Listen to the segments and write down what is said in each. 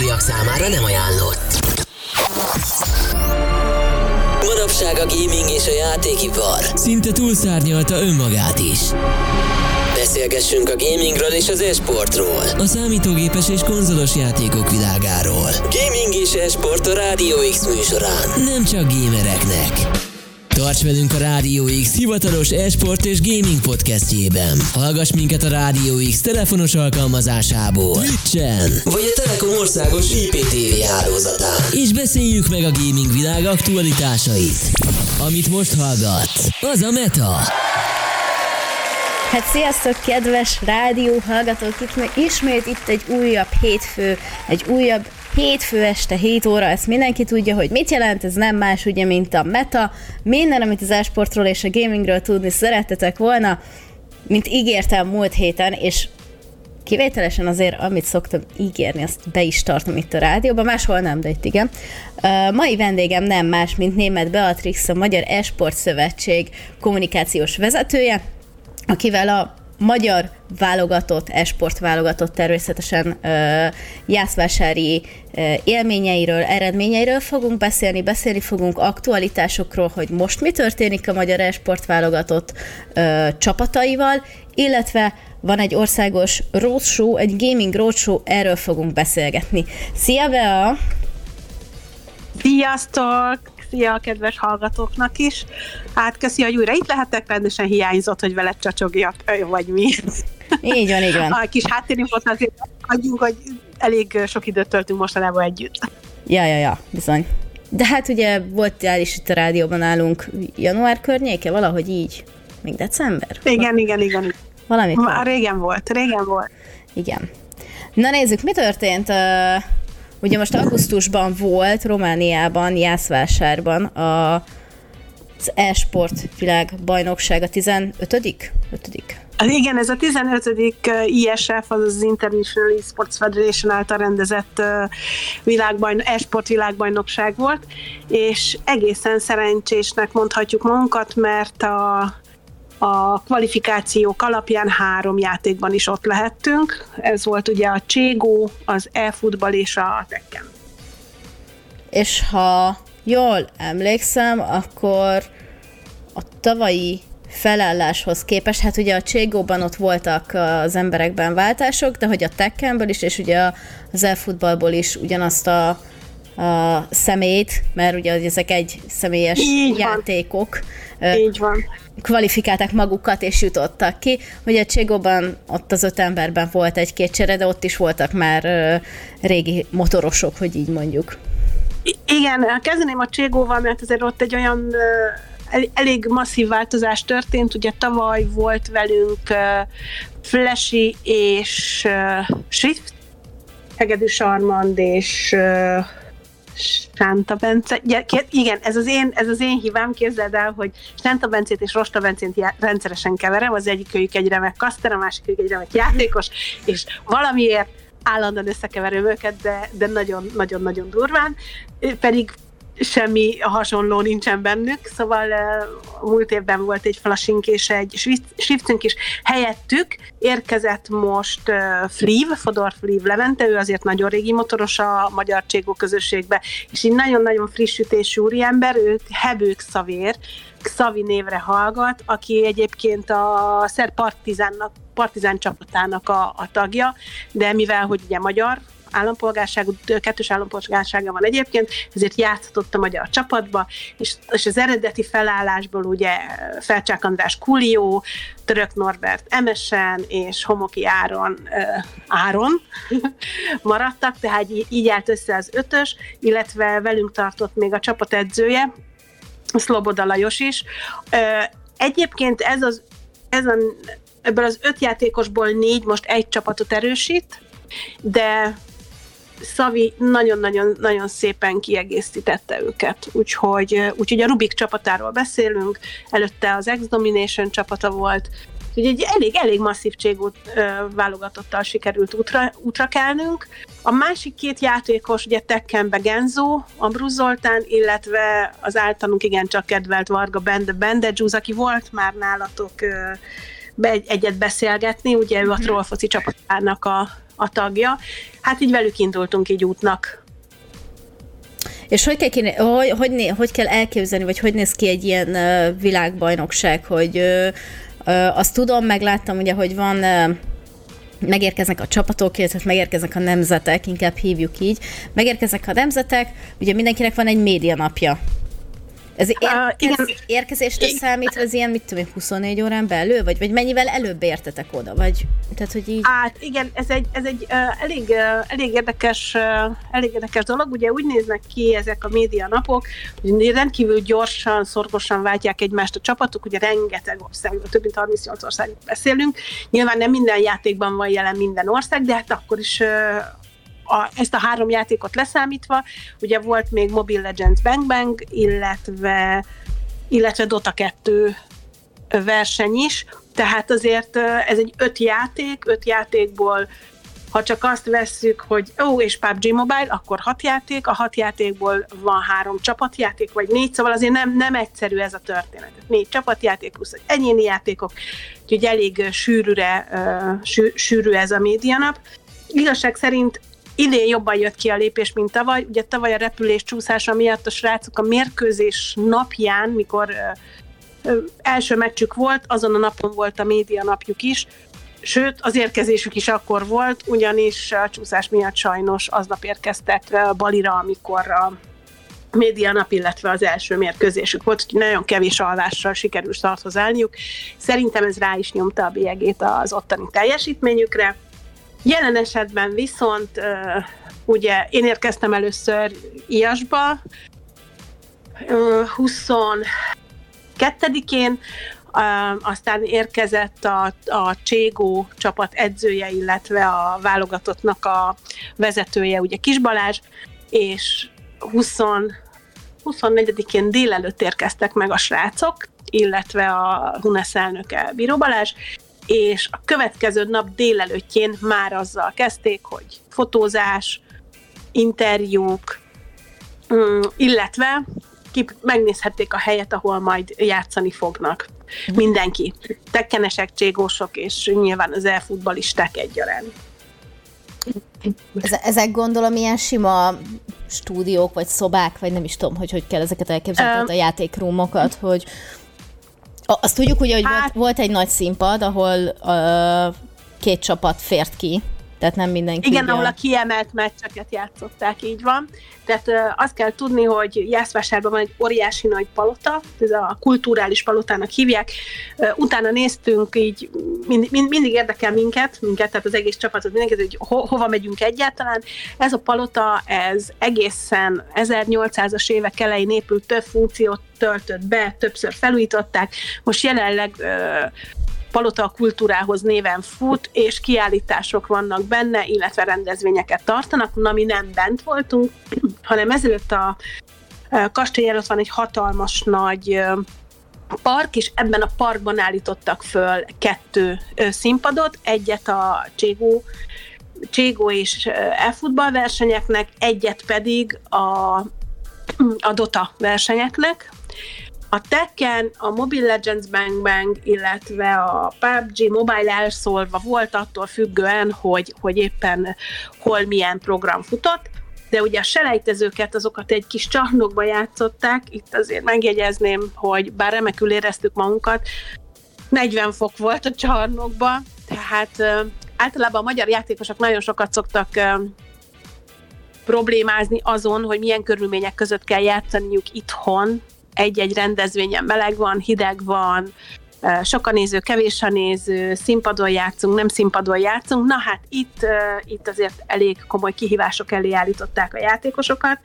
számára nem ajánlott. Manapság a gaming és a játékipar szinte túlszárnyalta önmagát is. Beszélgessünk a gamingről és az esportról. A számítógépes és konzolos játékok világáról. Gaming és esport a Rádió X műsorán. Nem csak gamereknek. Tarts velünk a Rádió X hivatalos esport és gaming podcastjében. Hallgass minket a Rádió X telefonos alkalmazásából, Twitchen, vagy a Telekom országos IPTV hálózatán. És beszéljük meg a gaming világ aktualitásait. Amit most hallgatsz, az a Meta. Hát sziasztok, kedves rádió hallgatók! Itt meg ismét itt egy újabb hétfő, egy újabb hétfő este 7 óra, ezt mindenki tudja, hogy mit jelent, ez nem más ugye, mint a meta. Minden, amit az esportról és a gamingről tudni szerettetek volna, mint ígértem múlt héten, és kivételesen azért, amit szoktam ígérni, azt be is tartom itt a rádióban, máshol nem, de itt igen. Uh, mai vendégem nem más, mint német Beatrix, a Magyar Esport Szövetség kommunikációs vezetője, akivel a magyar válogatott, esport válogatott természetesen ö, jászvásári ö, élményeiről, eredményeiről fogunk beszélni, beszélni fogunk aktualitásokról, hogy most mi történik a magyar esport válogatott ö, csapataival, illetve van egy országos roadshow, egy gaming roadshow, erről fogunk beszélgetni. Szia Bea! Sziasztok! Szia a kedves hallgatóknak is! Hát köszi, hogy újra itt lehetek, rendesen hiányzott, hogy veled csacsogjak, vagy mi. Így van, így van. A kis háttérinfot azért adjunk, hogy elég sok időt töltünk mostanában együtt. Ja, ja, ja, bizony. De hát ugye voltál is itt a rádióban nálunk január környéke, valahogy így, még december? Igen, igen, igen. Valamit Már régen volt, régen volt. Igen. Na nézzük, mi történt? Uh, ugye most augusztusban volt Romániában, Jászvásárban a, az e-sport világbajnokság a 15 5 igen, ez a 15. ISF, az az International Esports Federation által rendezett világbajn, e-sport világbajnokság volt, és egészen szerencsésnek mondhatjuk magunkat, mert a a kvalifikációk alapján három játékban is ott lehettünk. Ez volt ugye a Cségó, az e-futball és a Tekken. És ha jól emlékszem, akkor a tavalyi felálláshoz képest, hát ugye a Cségóban ott voltak az emberekben váltások, de hogy a Tekkenből is, és ugye az e-futballból is ugyanazt a, a szemét, mert ugye ezek egy személyes Így játékok. Így van kvalifikálták magukat és jutottak ki. Ugye Cségóban ott az öt emberben volt egy-két csere, de ott is voltak már régi motorosok, hogy így mondjuk. Igen, kezdeném a Cségóval, mert azért ott egy olyan elég masszív változás történt. Ugye tavaly volt velünk Flashy és Swift, Hegedű Sarmand és Sánta Bence, igen, ez az én, ez az én hibám, képzeld el, hogy Sánta Bencét és Rosta Bencét rendszeresen keverem, az egyikőjük egy remek kaszter, a másikőjük egy remek játékos, és valamiért állandóan összekeverem őket, de, de nagyon-nagyon-nagyon durván, pedig semmi hasonló nincsen bennük, szóval múlt évben volt egy flasink és egy shiftünk is helyettük, érkezett most Fliv, Fodor Fliv Levente, ő azért nagyon régi motoros a magyar cségó közösségbe, és egy nagyon-nagyon friss ütésű úriember, ő Hebők Szavér, Xavi névre hallgat, aki egyébként a Szer Partizánnak, Partizán csapatának a, a tagja, de mivel, hogy ugye magyar állampolgárságú, kettős állampolgársága van egyébként, ezért játszhatott a magyar csapatba, és, és az eredeti felállásból ugye Felcsák András Kulió, Török Norbert Emesen és Homoki Áron, uh, Áron maradtak, tehát így, így állt össze az ötös, illetve velünk tartott még a csapatedzője, Szloboda Lajos is. Uh, egyébként ez az, ez a, ebből az öt játékosból négy most egy csapatot erősít, de Szavi nagyon-nagyon-nagyon szépen kiegészítette őket, úgyhogy, úgyhogy a Rubik csapatáról beszélünk, előtte az X-Domination csapata volt, Úgyhogy egy elég, elég masszív cségút válogatottal sikerült útra, útra kelnünk. A másik két játékos, ugye Tekkenbe Genzo, Ambrus Zoltán, illetve az általunk igencsak kedvelt Varga Bende, Bende Juz, aki volt már nálatok be, egyet beszélgetni, ugye ő a mhm. Trollfoci csapatának a a tagja. Hát így velük indultunk így útnak. És hogy kell, kéne, hogy, hogy, hogy kell elképzelni, vagy hogy néz ki egy ilyen uh, világbajnokság, hogy uh, uh, azt tudom, megláttam ugye, hogy van uh, megérkeznek a csapatok, illetve megérkeznek a nemzetek, inkább hívjuk így, megérkeznek a nemzetek, ugye mindenkinek van egy média napja. Ez érkez, uh, érkezésre számít, az ilyen, mit tudom 24 órán belül, vagy, vagy mennyivel előbb értetek oda, vagy, tehát, hogy így... Hát igen, ez egy, ez egy uh, elég, uh, elég, érdekes, uh, elég érdekes dolog, ugye úgy néznek ki ezek a média napok, hogy rendkívül gyorsan, szorgosan váltják egymást a csapatok, ugye rengeteg ország, több mint 38 ország beszélünk, nyilván nem minden játékban van jelen minden ország, de hát akkor is uh, a, ezt a három játékot leszámítva, ugye volt még Mobile Legends Bang Bang, illetve, illetve Dota 2 verseny is, tehát azért ez egy öt játék, öt játékból ha csak azt vesszük, hogy ó, és PUBG Mobile, akkor hat játék, a hat játékból van három csapatjáték, vagy négy, szóval azért nem, nem egyszerű ez a történet. Négy csapatjáték plusz egyéni játékok, úgyhogy elég sűrűre, sű, sűrű ez a médianap. Igazság szerint idén jobban jött ki a lépés, mint tavaly. Ugye tavaly a repülés csúszása miatt a srácok a mérkőzés napján, mikor első meccsük volt, azon a napon volt a média napjuk is, Sőt, az érkezésük is akkor volt, ugyanis a csúszás miatt sajnos aznap érkeztek Balira, amikor a média nap, illetve az első mérkőzésük volt, hogy nagyon kevés alvással sikerült starthoz állniuk. Szerintem ez rá is nyomta a bélyegét az ottani teljesítményükre. Jelen esetben viszont ugye én érkeztem először Iasba, 22-én, aztán érkezett a, a Cségó csapat edzője, illetve a válogatottnak a vezetője, ugye Kis Balázs, és 20, 24-én délelőtt érkeztek meg a srácok, illetve a Hunesz elnöke Bíró Balázs, és a következő nap délelőttjén már azzal kezdték, hogy fotózás, interjúk, mm, illetve ki megnézhették a helyet, ahol majd játszani fognak. Mindenki. Tekkenesek, cségósok, és nyilván az elfutbalisták egyaránt. Ezek gondolom ilyen sima stúdiók, vagy szobák, vagy nem is tudom, hogy hogy kell ezeket elképzelni, um, a játékrúmokat, hogy azt tudjuk ugye, hogy hát... volt, volt egy nagy színpad, ahol uh, két csapat fért ki, tehát nem mindenki. Igen, ugye... ahol a kiemelt meccseket játszották, így van. Tehát azt kell tudni, hogy Jászvásárban van egy óriási nagy palota, ez a kulturális palotának hívják. Uh, utána néztünk, így mind, mind, mindig érdekel minket, minket, tehát az egész csapatot, minket, hogy ho, hova megyünk egyáltalán. Ez a palota, ez egészen 1800-as évek elején épült, több funkciót töltött be, többször felújították. Most jelenleg Palota a kultúrához néven fut, és kiállítások vannak benne, illetve rendezvényeket tartanak, na mi nem bent voltunk, hanem ezelőtt a kastély előtt van egy hatalmas nagy park, és ebben a parkban állítottak föl kettő színpadot, egyet a Cségó, Cségó és e-futball versenyeknek, egyet pedig a, a Dota versenyeknek, a Tekken, a Mobile Legends Bang Bang, illetve a PUBG Mobile elszólva volt attól függően, hogy, hogy éppen hol milyen program futott, de ugye a selejtezőket, azokat egy kis csarnokba játszották, itt azért megjegyezném, hogy bár remekül éreztük magunkat, 40 fok volt a csarnokba, tehát általában a magyar játékosok nagyon sokat szoktak problémázni azon, hogy milyen körülmények között kell játszaniuk itthon, egy-egy rendezvényen meleg van, hideg van, sok a néző, kevés a néző, színpadon játszunk, nem színpadon játszunk. Na hát itt, itt azért elég komoly kihívások elé állították a játékosokat,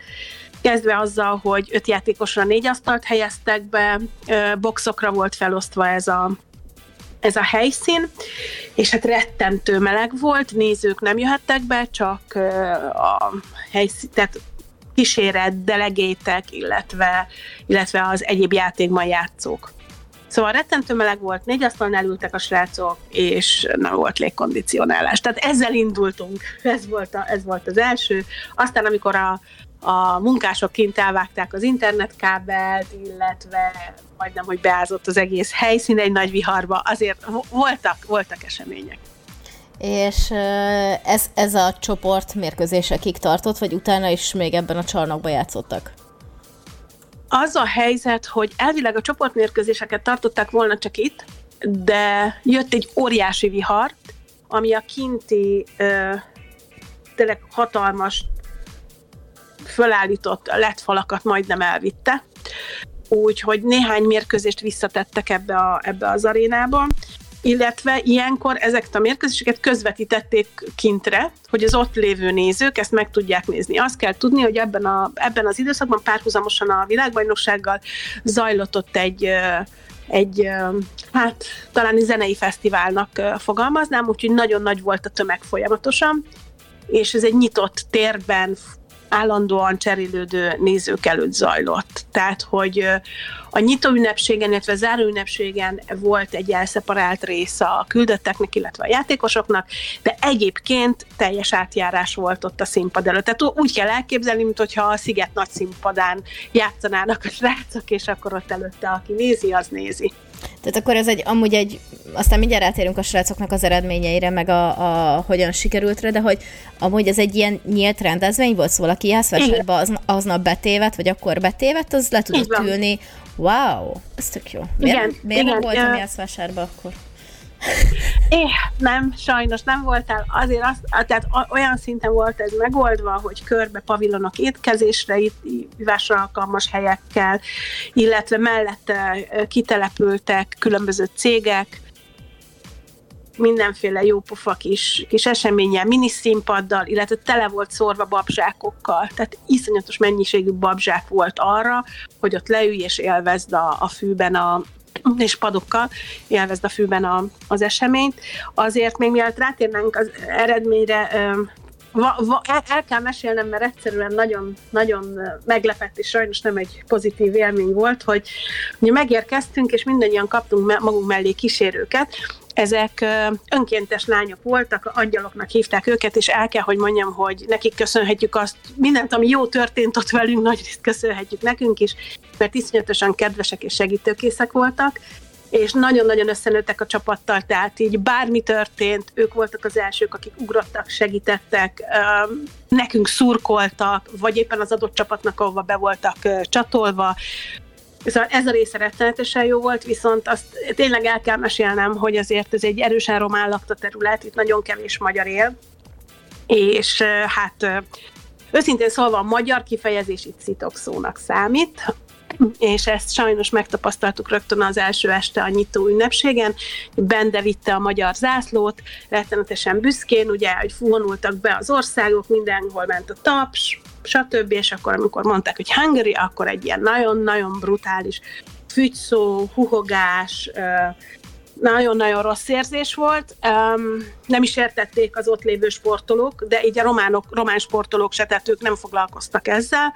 kezdve azzal, hogy öt játékosra négy asztalt helyeztek be, boxokra volt felosztva ez a, ez a helyszín, és hát rettentő meleg volt, nézők nem jöhettek be, csak a helyszín, tehát kíséret, delegétek, illetve, illetve az egyéb játékban játszók. Szóval rettentő meleg volt, négy asztalnál ültek a srácok, és nem volt légkondicionálás. Tehát ezzel indultunk, ez volt, a, ez volt az első. Aztán, amikor a, a munkások kint elvágták az internetkábelt, illetve majdnem, hogy beázott az egész helyszín egy nagy viharba, azért voltak, voltak események. És ez, ez a csoport mérkőzésekig tartott, vagy utána is még ebben a csarnokban játszottak? Az a helyzet, hogy elvileg a csoportmérkőzéseket tartották volna csak itt, de jött egy óriási vihar, ami a kinti ö, tényleg hatalmas fölállított letfalakat majdnem elvitte, úgyhogy néhány mérkőzést visszatettek ebbe, a, ebbe az arénába, illetve ilyenkor ezeket a mérkőzéseket közvetítették kintre, hogy az ott lévő nézők ezt meg tudják nézni. Azt kell tudni, hogy ebben, a, ebben az időszakban párhuzamosan a világbajnoksággal zajlott ott egy egy, hát talán zenei fesztiválnak fogalmaznám, úgyhogy nagyon nagy volt a tömeg folyamatosan, és ez egy nyitott térben állandóan cserélődő nézők előtt zajlott. Tehát, hogy a nyitó ünnepségen, illetve a záró ünnepségen volt egy elszeparált rész a küldötteknek, illetve a játékosoknak, de egyébként teljes átjárás volt ott a színpad előtt. Tehát úgy kell elképzelni, mintha a Sziget nagy színpadán játszanának a srácok, és akkor ott előtte, aki nézi, az nézi. Tehát akkor ez egy, amúgy egy, aztán mindjárt rátérünk a srácoknak az eredményeire, meg a, a hogyan sikerült rá, de hogy amúgy ez egy ilyen nyílt rendezvény volt, szóval aki Jászvásárba az, aznap betévet, vagy akkor betévet, az le tudott ülni. Wow, ez tök jó. Miért, igen, miért igen, nem voltam Jászvásárba akkor? É, nem, sajnos nem voltál. Azért azt, tehát olyan szinten volt ez megoldva, hogy körbe pavilonok étkezésre, ivásra alkalmas helyekkel, illetve mellette kitelepültek különböző cégek, mindenféle jópofa kis, kis eseményel, miniszínpaddal, illetve tele volt szórva babzsákokkal. Tehát iszonyatos mennyiségű babzsák volt arra, hogy ott leülj és élvezd a, a fűben a, és padokkal élvezd a fűben a, az eseményt. Azért még mielőtt rátérnénk az eredményre, Va, va, el, el kell mesélnem, mert egyszerűen nagyon, nagyon meglepett, és sajnos nem egy pozitív élmény volt, hogy mi megérkeztünk, és mindannyian kaptunk magunk mellé kísérőket, ezek önkéntes lányok voltak, angyaloknak hívták őket, és el kell, hogy mondjam, hogy nekik köszönhetjük azt, mindent, ami jó történt ott velünk, nagyrészt köszönhetjük nekünk is, mert iszonyatosan kedvesek és segítőkészek voltak, és nagyon-nagyon összenőttek a csapattal, tehát így bármi történt, ők voltak az elsők, akik ugrottak, segítettek, nekünk szurkoltak, vagy éppen az adott csapatnak, ahova be voltak csatolva, Szóval ez a része rettenetesen jó volt, viszont azt tényleg el kell mesélnem, hogy azért ez egy erősen román lakta terület, itt nagyon kevés magyar él, és hát őszintén szólva a magyar kifejezés itt szitokszónak számít, és ezt sajnos megtapasztaltuk rögtön az első este a nyitó ünnepségen. Bende vitte a magyar zászlót, rettenetesen büszkén, ugye, hogy vonultak be az országok, mindenhol ment a taps, stb. És akkor, amikor mondták, hogy Hungary, akkor egy ilyen nagyon-nagyon brutális fügyszó, huhogás, nagyon-nagyon rossz érzés volt. nem is értették az ott lévő sportolók, de így a románok, román sportolók se, tehát ők nem foglalkoztak ezzel.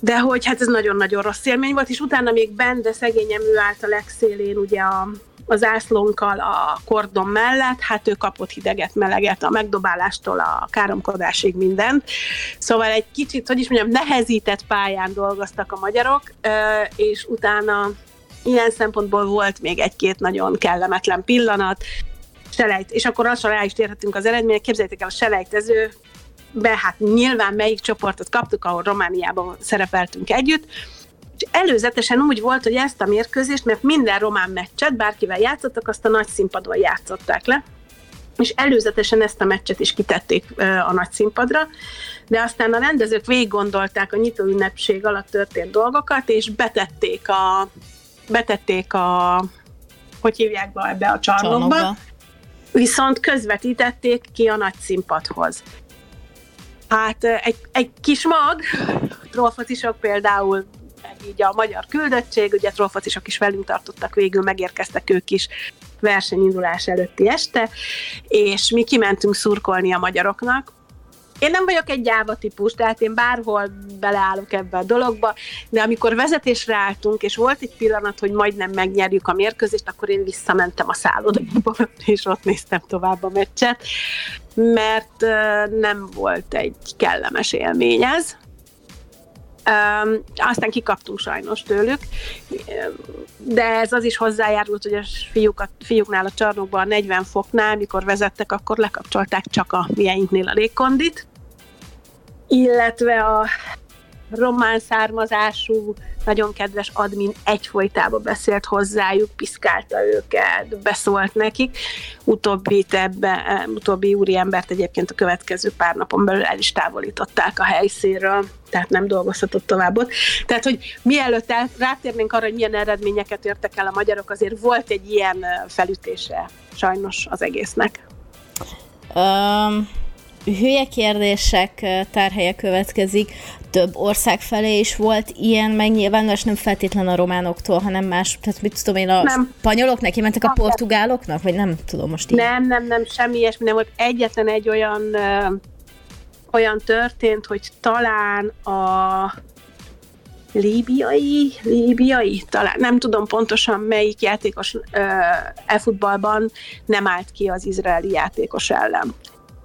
De hogy hát ez nagyon-nagyon rossz élmény volt, és utána még bent, de szegényem ő állt a legszélén ugye a, az ászlónkkal a kordon mellett, hát ő kapott hideget, meleget a megdobálástól a káromkodásig mindent. Szóval egy kicsit, hogy is mondjam, nehezített pályán dolgoztak a magyarok, és utána ilyen szempontból volt még egy-két nagyon kellemetlen pillanat, selejt, és akkor lassan rá is térhetünk az eredmények. Képzeljétek el, a selejtező be, hát nyilván melyik csoportot kaptuk, ahol Romániában szerepeltünk együtt, és előzetesen úgy volt, hogy ezt a mérkőzést, mert minden román meccset, bárkivel játszottak, azt a nagy színpadon játszották le, és előzetesen ezt a meccset is kitették a nagy színpadra, de aztán a rendezők végig gondolták a nyitó ünnepség alatt történt dolgokat, és betették a, betették a hogy hívják be ebbe a csarnokba, csarnokba. viszont közvetítették ki a nagy színpadhoz. Hát egy, egy kis mag, trollfocisok például, így a magyar küldöttség, ugye trollfocisok is velünk tartottak, végül megérkeztek ők is versenyindulás előtti este, és mi kimentünk szurkolni a magyaroknak, én nem vagyok egy gyáva típus, tehát én bárhol beleállok ebbe a dologba, de amikor vezetésre álltunk, és volt egy pillanat, hogy majdnem megnyerjük a mérkőzést, akkor én visszamentem a szállodába, és ott néztem tovább a meccset, mert nem volt egy kellemes élmény ez. Aztán kikaptunk sajnos tőlük, de ez az is hozzájárult, hogy a fiúkat, fiúknál a csarnokban 40 foknál, mikor vezettek, akkor lekapcsolták csak a mieinknél a légkondit, illetve a román származású, nagyon kedves admin egyfolytában beszélt hozzájuk, piszkálta őket, beszólt nekik. Utóbbi, ebbe, utóbbi úri embert egyébként a következő pár napon belül el is távolították a helyszínről, tehát nem dolgozhatott tovább ott. Tehát, hogy mielőtt el, rátérnénk arra, hogy milyen eredményeket értek el a magyarok, azért volt egy ilyen felütése sajnos az egésznek. Um, hülye kérdések tárhelye következik. Több ország felé is volt ilyen megnyilvánulás, nem feltétlen a románoktól, hanem más, tehát mit tudom én, a nem. spanyolok neki mentek a portugáloknak, vagy nem tudom most így. Nem, nem, nem, semmi ilyesmi nem volt. Egyetlen egy olyan ö, olyan történt, hogy talán a líbiai, líbiai, talán nem tudom pontosan melyik játékos e-futballban nem állt ki az izraeli játékos ellen.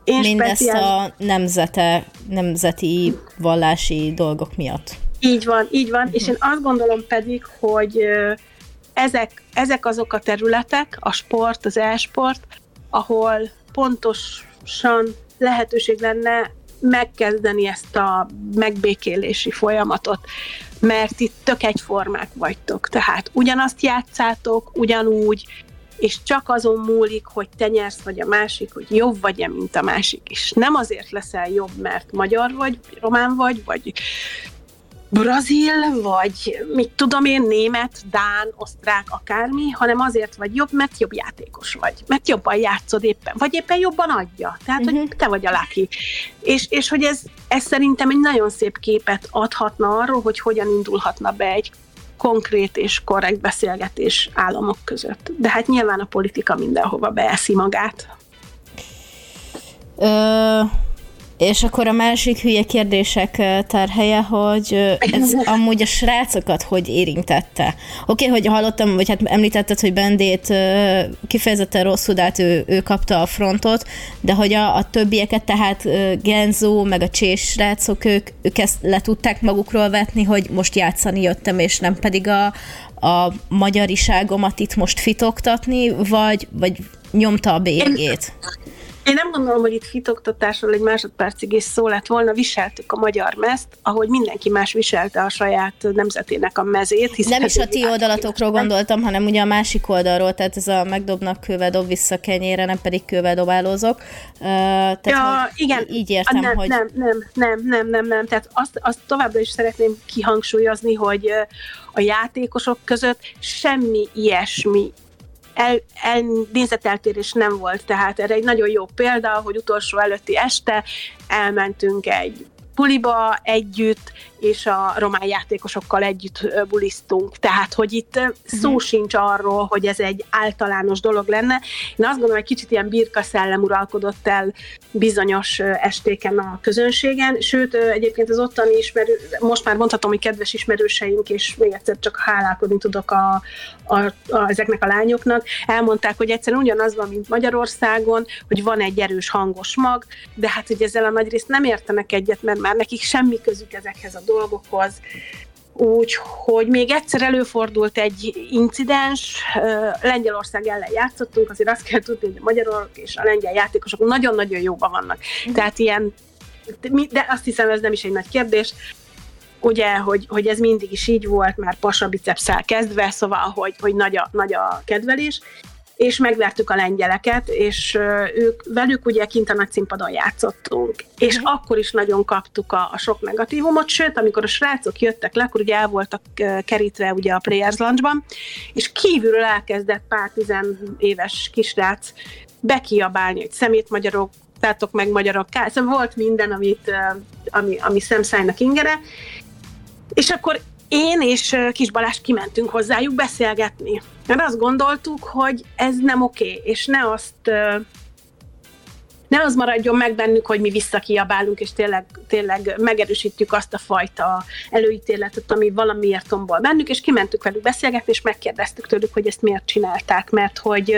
Én Mindezt speciális... a nemzete, nemzeti vallási dolgok miatt. Így van, így van, uh-huh. és én azt gondolom pedig, hogy ezek, ezek azok a területek, a sport, az e-sport, ahol pontosan lehetőség lenne megkezdeni ezt a megbékélési folyamatot, mert itt tök egyformák vagytok, tehát ugyanazt játszátok, ugyanúgy, és csak azon múlik, hogy te nyersz, vagy a másik, hogy jobb vagy-e, mint a másik is. Nem azért leszel jobb, mert magyar vagy, román vagy, vagy brazil, vagy mit tudom én, német, dán, osztrák, akármi, hanem azért vagy jobb, mert jobb játékos vagy, mert jobban játszod éppen, vagy éppen jobban adja. Tehát, uh-huh. hogy mhm. te vagy a laki. És, és hogy ez, ez szerintem egy nagyon szép képet adhatna arról, hogy hogyan indulhatna be egy konkrét és korrekt beszélgetés államok között. De hát nyilván a politika mindenhova beeszi magát. Ö- és akkor a másik hülye kérdések terhelye, hogy ez amúgy a srácokat hogy érintette. Oké, okay, hogy hallottam, vagy hát említetted, hogy Bendét kifejezetten rosszul, hát ő, ő kapta a frontot, de hogy a, a többieket, tehát Genzo, meg a Csés srácok, ők, ők ezt le tudták magukról vetni, hogy most játszani jöttem, és nem pedig a, a magyariságomat itt most fitoktatni, vagy, vagy nyomta a bélyegét? Én nem gondolom, hogy itt fitoktatásról egy másodpercig is szó lett volna, viseltük a magyar mezt, ahogy mindenki más viselte a saját nemzetének a mezét. Nem is a ti oldalatokról gondoltam, hanem ugye a másik oldalról, tehát ez a megdobnak kővel, dob vissza kenyére, nem pedig kővel dobálózok. Uh, tehát, ja, igen. Így értem, nem, hogy... Nem, nem, nem, nem, nem, nem. Tehát azt, azt továbbra is szeretném kihangsúlyozni, hogy a játékosok között semmi ilyesmi el, el, nézeteltérés nem volt, tehát erre egy nagyon jó példa, hogy utolsó előtti este elmentünk egy puliba együtt, és a román játékosokkal együtt bulisztunk. Tehát, hogy itt szó uh-huh. sincs arról, hogy ez egy általános dolog lenne. Én azt gondolom, hogy kicsit ilyen birka szellem uralkodott el bizonyos estéken a közönségen, sőt, egyébként az ottani ismerő, most már mondhatom, hogy kedves ismerőseink, és még egyszer csak hálálkodni tudok a, a, a, ezeknek a lányoknak, elmondták, hogy egyszerűen ugyanaz van, mint Magyarországon, hogy van egy erős hangos mag, de hát, hogy ezzel a nagy részt nem értenek egyet, mert már nekik semmi közük ezekhez a dolgokhoz. Úgyhogy még egyszer előfordult egy incidens, Lengyelország ellen játszottunk, azért azt kell tudni, hogy a magyarok és a lengyel játékosok nagyon-nagyon jóban vannak. Tehát ilyen, de azt hiszem ez nem is egy nagy kérdés, ugye, hogy, hogy ez mindig is így volt, már pasa bicepszel kezdve, szóval, hogy, hogy nagy, a, nagy a kedvelés, és megvertük a lengyeleket, és ők velük ugye kint a nagy színpadon játszottunk, és uh-huh. akkor is nagyon kaptuk a, a sok negatívumot, sőt, amikor a srácok jöttek le, akkor ugye el voltak kerítve ugye a Players Lunchban, és kívülről elkezdett pár tizen éves kisrác bekiabálni, hogy szemét magyarok, tátok meg magyarok, szóval volt minden, amit, ami, ami szemszájnak ingere, és akkor én és Kis Balázs kimentünk hozzájuk beszélgetni. Mert azt gondoltuk, hogy ez nem oké, és ne azt ne az maradjon meg bennük, hogy mi visszakiabálunk, és tényleg, tényleg megerősítjük azt a fajta előítéletet, ami valamiért tombol bennük, és kimentük velük beszélgetni, és megkérdeztük tőlük, hogy ezt miért csinálták, mert hogy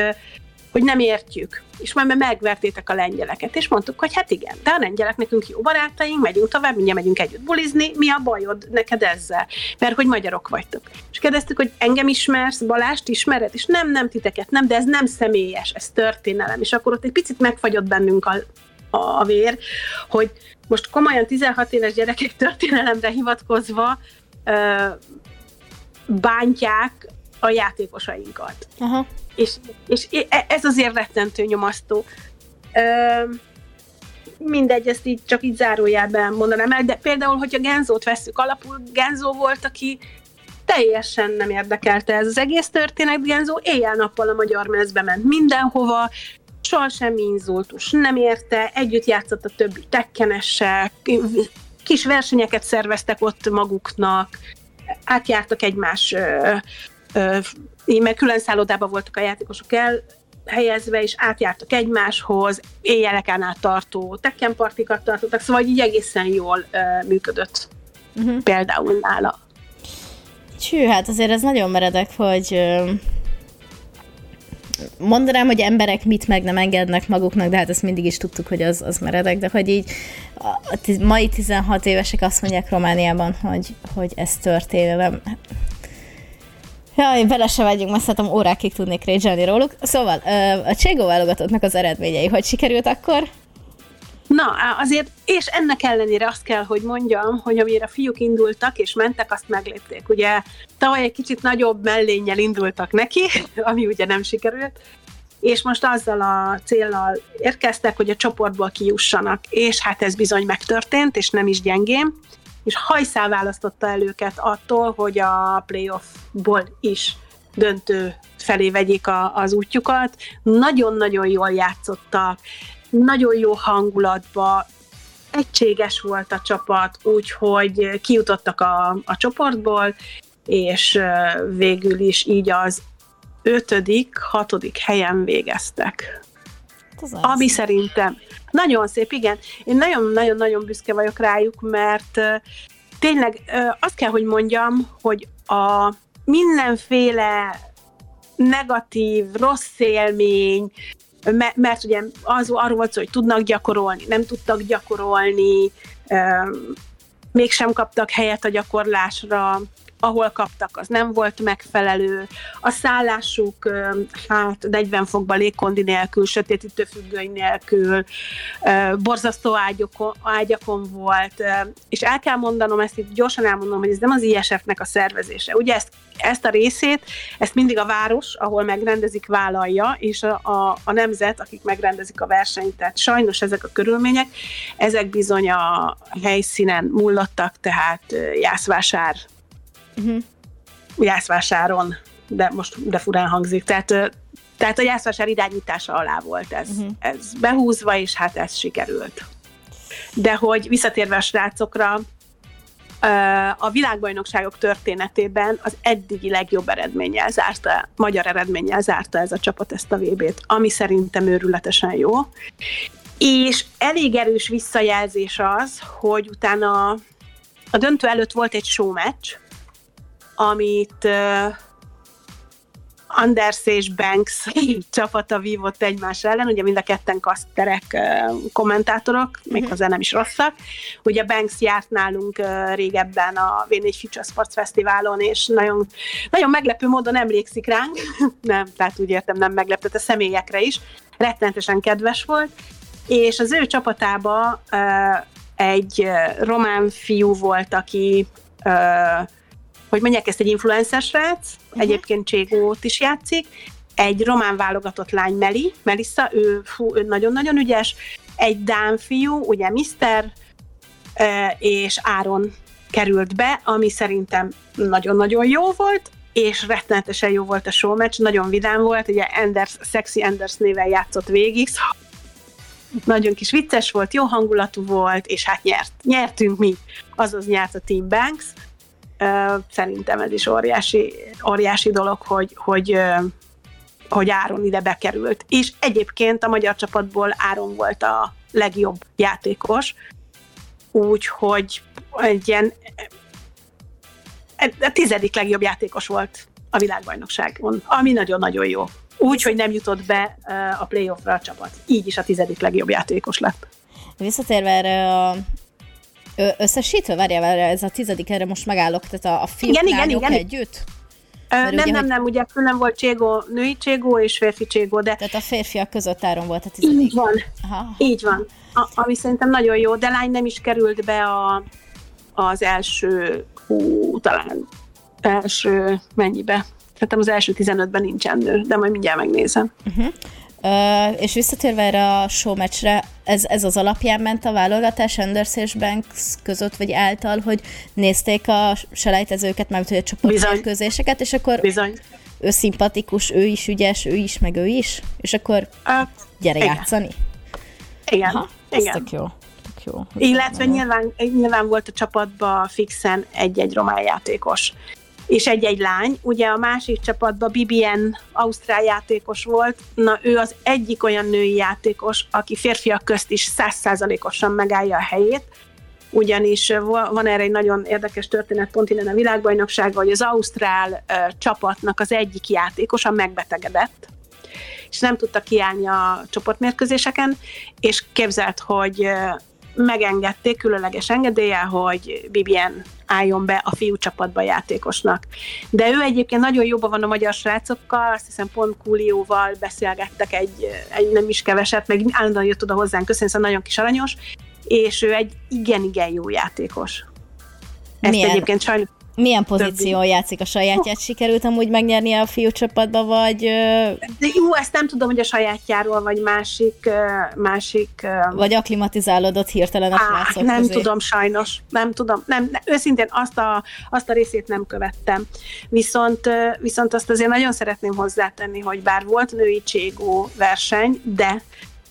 hogy nem értjük, és majd megvertétek a lengyeleket, és mondtuk, hogy hát igen, de a lengyelek nekünk jó barátaink, megyünk tovább, mindjárt megyünk együtt bulizni, mi a bajod neked ezzel? Mert hogy magyarok vagytok. És kérdeztük, hogy engem ismersz, Balást ismered? És nem, nem titeket, nem, de ez nem személyes, ez történelem. És akkor ott egy picit megfagyott bennünk a, a, a vér, hogy most komolyan 16 éves gyerekek történelemre hivatkozva ö, bántják a játékosainkat. Aha. És, és e, ez azért rettentő nyomasztó. Ö, mindegy, ezt így csak így zárójelben mondanám el, de például, hogyha Genzót veszük alapul, Genzó volt, aki teljesen nem érdekelte ez az egész történet, Genzó éjjel-nappal a magyar mezbe ment mindenhova, soha semmi inzultus nem érte, együtt játszott a többi tekkenessel, kis versenyeket szerveztek ott maguknak, átjártak egymás, ö, ö, mert külön szállodában voltak a játékosok el, helyezve, és átjártak egymáshoz, éjjeleken át tartó tekkenpartikat tartottak, szóval így egészen jól ö, működött uh-huh. például nála. Hű, hát azért ez nagyon meredek, hogy mondanám, hogy emberek mit meg nem engednek maguknak, de hát ezt mindig is tudtuk, hogy az, az meredek, de hogy így a mai 16 évesek azt mondják Romániában, hogy, hogy ez történelem. Jaj, bele se vegyünk, mert szerintem órákig tudnék régyelni róluk. Szóval, a Cségó válogatottnak az eredményei, hogy sikerült akkor? Na, azért, és ennek ellenére azt kell, hogy mondjam, hogy amire a fiúk indultak és mentek, azt meglépték. Ugye tavaly egy kicsit nagyobb mellénnyel indultak neki, ami ugye nem sikerült, és most azzal a célnal érkeztek, hogy a csoportból kijussanak, és hát ez bizony megtörtént, és nem is gyengém, és hajszál választotta el őket attól, hogy a playoffból is döntő felé vegyék a, az útjukat. Nagyon-nagyon jól játszottak, nagyon jó hangulatba, egységes volt a csapat, úgyhogy kijutottak a, a csoportból, és végül is így az ötödik, hatodik helyen végeztek. Az Ami szerintem. Nagyon szép, igen. Én nagyon-nagyon-nagyon büszke vagyok rájuk, mert tényleg azt kell, hogy mondjam, hogy a mindenféle negatív, rossz élmény, mert, ugye az, arról volt szó, hogy tudnak gyakorolni, nem tudtak gyakorolni, mégsem kaptak helyet a gyakorlásra, ahol kaptak, az nem volt megfelelő. A szállásuk hát 40 fokban légkondi nélkül, sötétítő függöny nélkül, borzasztó ágyokon, ágyakon volt, és el kell mondanom, ezt itt gyorsan elmondom, hogy ez nem az ISF-nek a szervezése. Ugye ezt, ezt a részét, ezt mindig a város, ahol megrendezik, vállalja, és a, a, a nemzet, akik megrendezik a versenyt. Tehát sajnos ezek a körülmények, ezek bizony a helyszínen mullottak, tehát Jászvásár uh-huh. Jászvásáron, de most de furán hangzik. Tehát, tehát a Jászvásár irányítása alá volt ez, uh-huh. ez behúzva, és hát ez sikerült. De hogy visszatérve a srácokra, a világbajnokságok történetében az eddigi legjobb eredménnyel zárta, magyar eredménnyel zárta ez a csapat ezt a VB-t, ami szerintem őrületesen jó. És elég erős visszajelzés az, hogy utána a döntő előtt volt egy showmatch, amit Anders és Banks csapata vívott egymás ellen, ugye mind a ketten kaszterek, kommentátorok, méghozzá nem is rosszak. Ugye Banks járt nálunk régebben a V4 Future Sports Fesztiválon, és nagyon, nagyon meglepő módon emlékszik ránk, nem, tehát úgy értem, nem meglepett a személyekre is, rettenetesen kedves volt, és az ő csapatába egy román fiú volt, aki hogy mondják ezt egy influencer srác, uh-huh. egyébként Cségót is játszik, egy román válogatott lány Meli, Melissa, ő, fú, ő nagyon-nagyon ügyes, egy Dán fiú, ugye Mister, és Áron került be, ami szerintem nagyon-nagyon jó volt, és rettenetesen jó volt a showmatch, nagyon vidám volt, ugye Anders, Sexy Anders néven játszott végig, nagyon kis vicces volt, jó hangulatú volt, és hát nyert. Nyertünk mi, azaz nyert a Team Banks, Szerintem ez is óriási, óriási dolog, hogy, hogy, hogy Áron ide bekerült. És egyébként a magyar csapatból Áron volt a legjobb játékos, úgyhogy egy ilyen a tizedik legjobb játékos volt a világbajnokságon, ami nagyon-nagyon jó. Úgy, hogy nem jutott be a playoffra a csapat. Így is a tizedik legjobb játékos lett. Visszatérve erre a összesítve, várjál, várjál, ez a tizedik, erre most megállok, tehát a, a fiúk igen, igen, igen. együtt? Ö, nem, ugye, nem, hogy... nem, ugye külön volt cségó, női cségó és férfi cségó, de... Tehát a férfiak között áron volt a tizedik. Így van, Aha. így van. A, ami szerintem nagyon jó, de lány nem is került be a, az első, hú, talán első mennyibe. Szerintem az első 15-ben nincsen nő, de majd mindjárt megnézem. Uh-huh. Uh, és visszatérve erre a showmatchre, ez, ez az alapján ment a válogatás Anders és Banks között, vagy által, hogy nézték a selejtezőket, mert hogy a csoportmérkőzéseket, és akkor Bizony. ő szimpatikus, ő is ügyes, ő is, meg ő is, és akkor uh, gyere igen. játszani. Igen, Aha, igen. tök jó. Tök jó. Illetve nyilván, nyilván volt a csapatban fixen egy-egy román játékos és egy-egy lány. Ugye a másik csapatban BBN ausztrál játékos volt, na ő az egyik olyan női játékos, aki férfiak közt is százszázalékosan megállja a helyét, ugyanis van erre egy nagyon érdekes történet pont innen a világbajnokságban, hogy az ausztrál csapatnak az egyik játékosa megbetegedett, és nem tudta kiállni a csoportmérkőzéseken, és képzelt, hogy megengedték különleges engedélye, hogy BBN álljon be a fiú csapatba játékosnak. De ő egyébként nagyon jóban van a magyar srácokkal, azt hiszem pont Kúlióval beszélgettek egy, egy nem is keveset, meg állandóan jött oda hozzánk, köszönöm, szóval nagyon kis aranyos, és ő egy igen-igen jó játékos. Ezt Milyen? egyébként sajnos milyen pozíció többi. játszik a sajátját? Sikerült amúgy megnyerni a fiú csapatba, vagy... De jó, ezt nem tudom, hogy a sajátjáról, vagy másik... másik vagy aklimatizálódott hirtelen a srácok Nem közé. tudom, sajnos. Nem tudom. Nem, nem, őszintén azt a, azt a részét nem követtem. Viszont, viszont azt azért nagyon szeretném hozzátenni, hogy bár volt női cségó verseny, de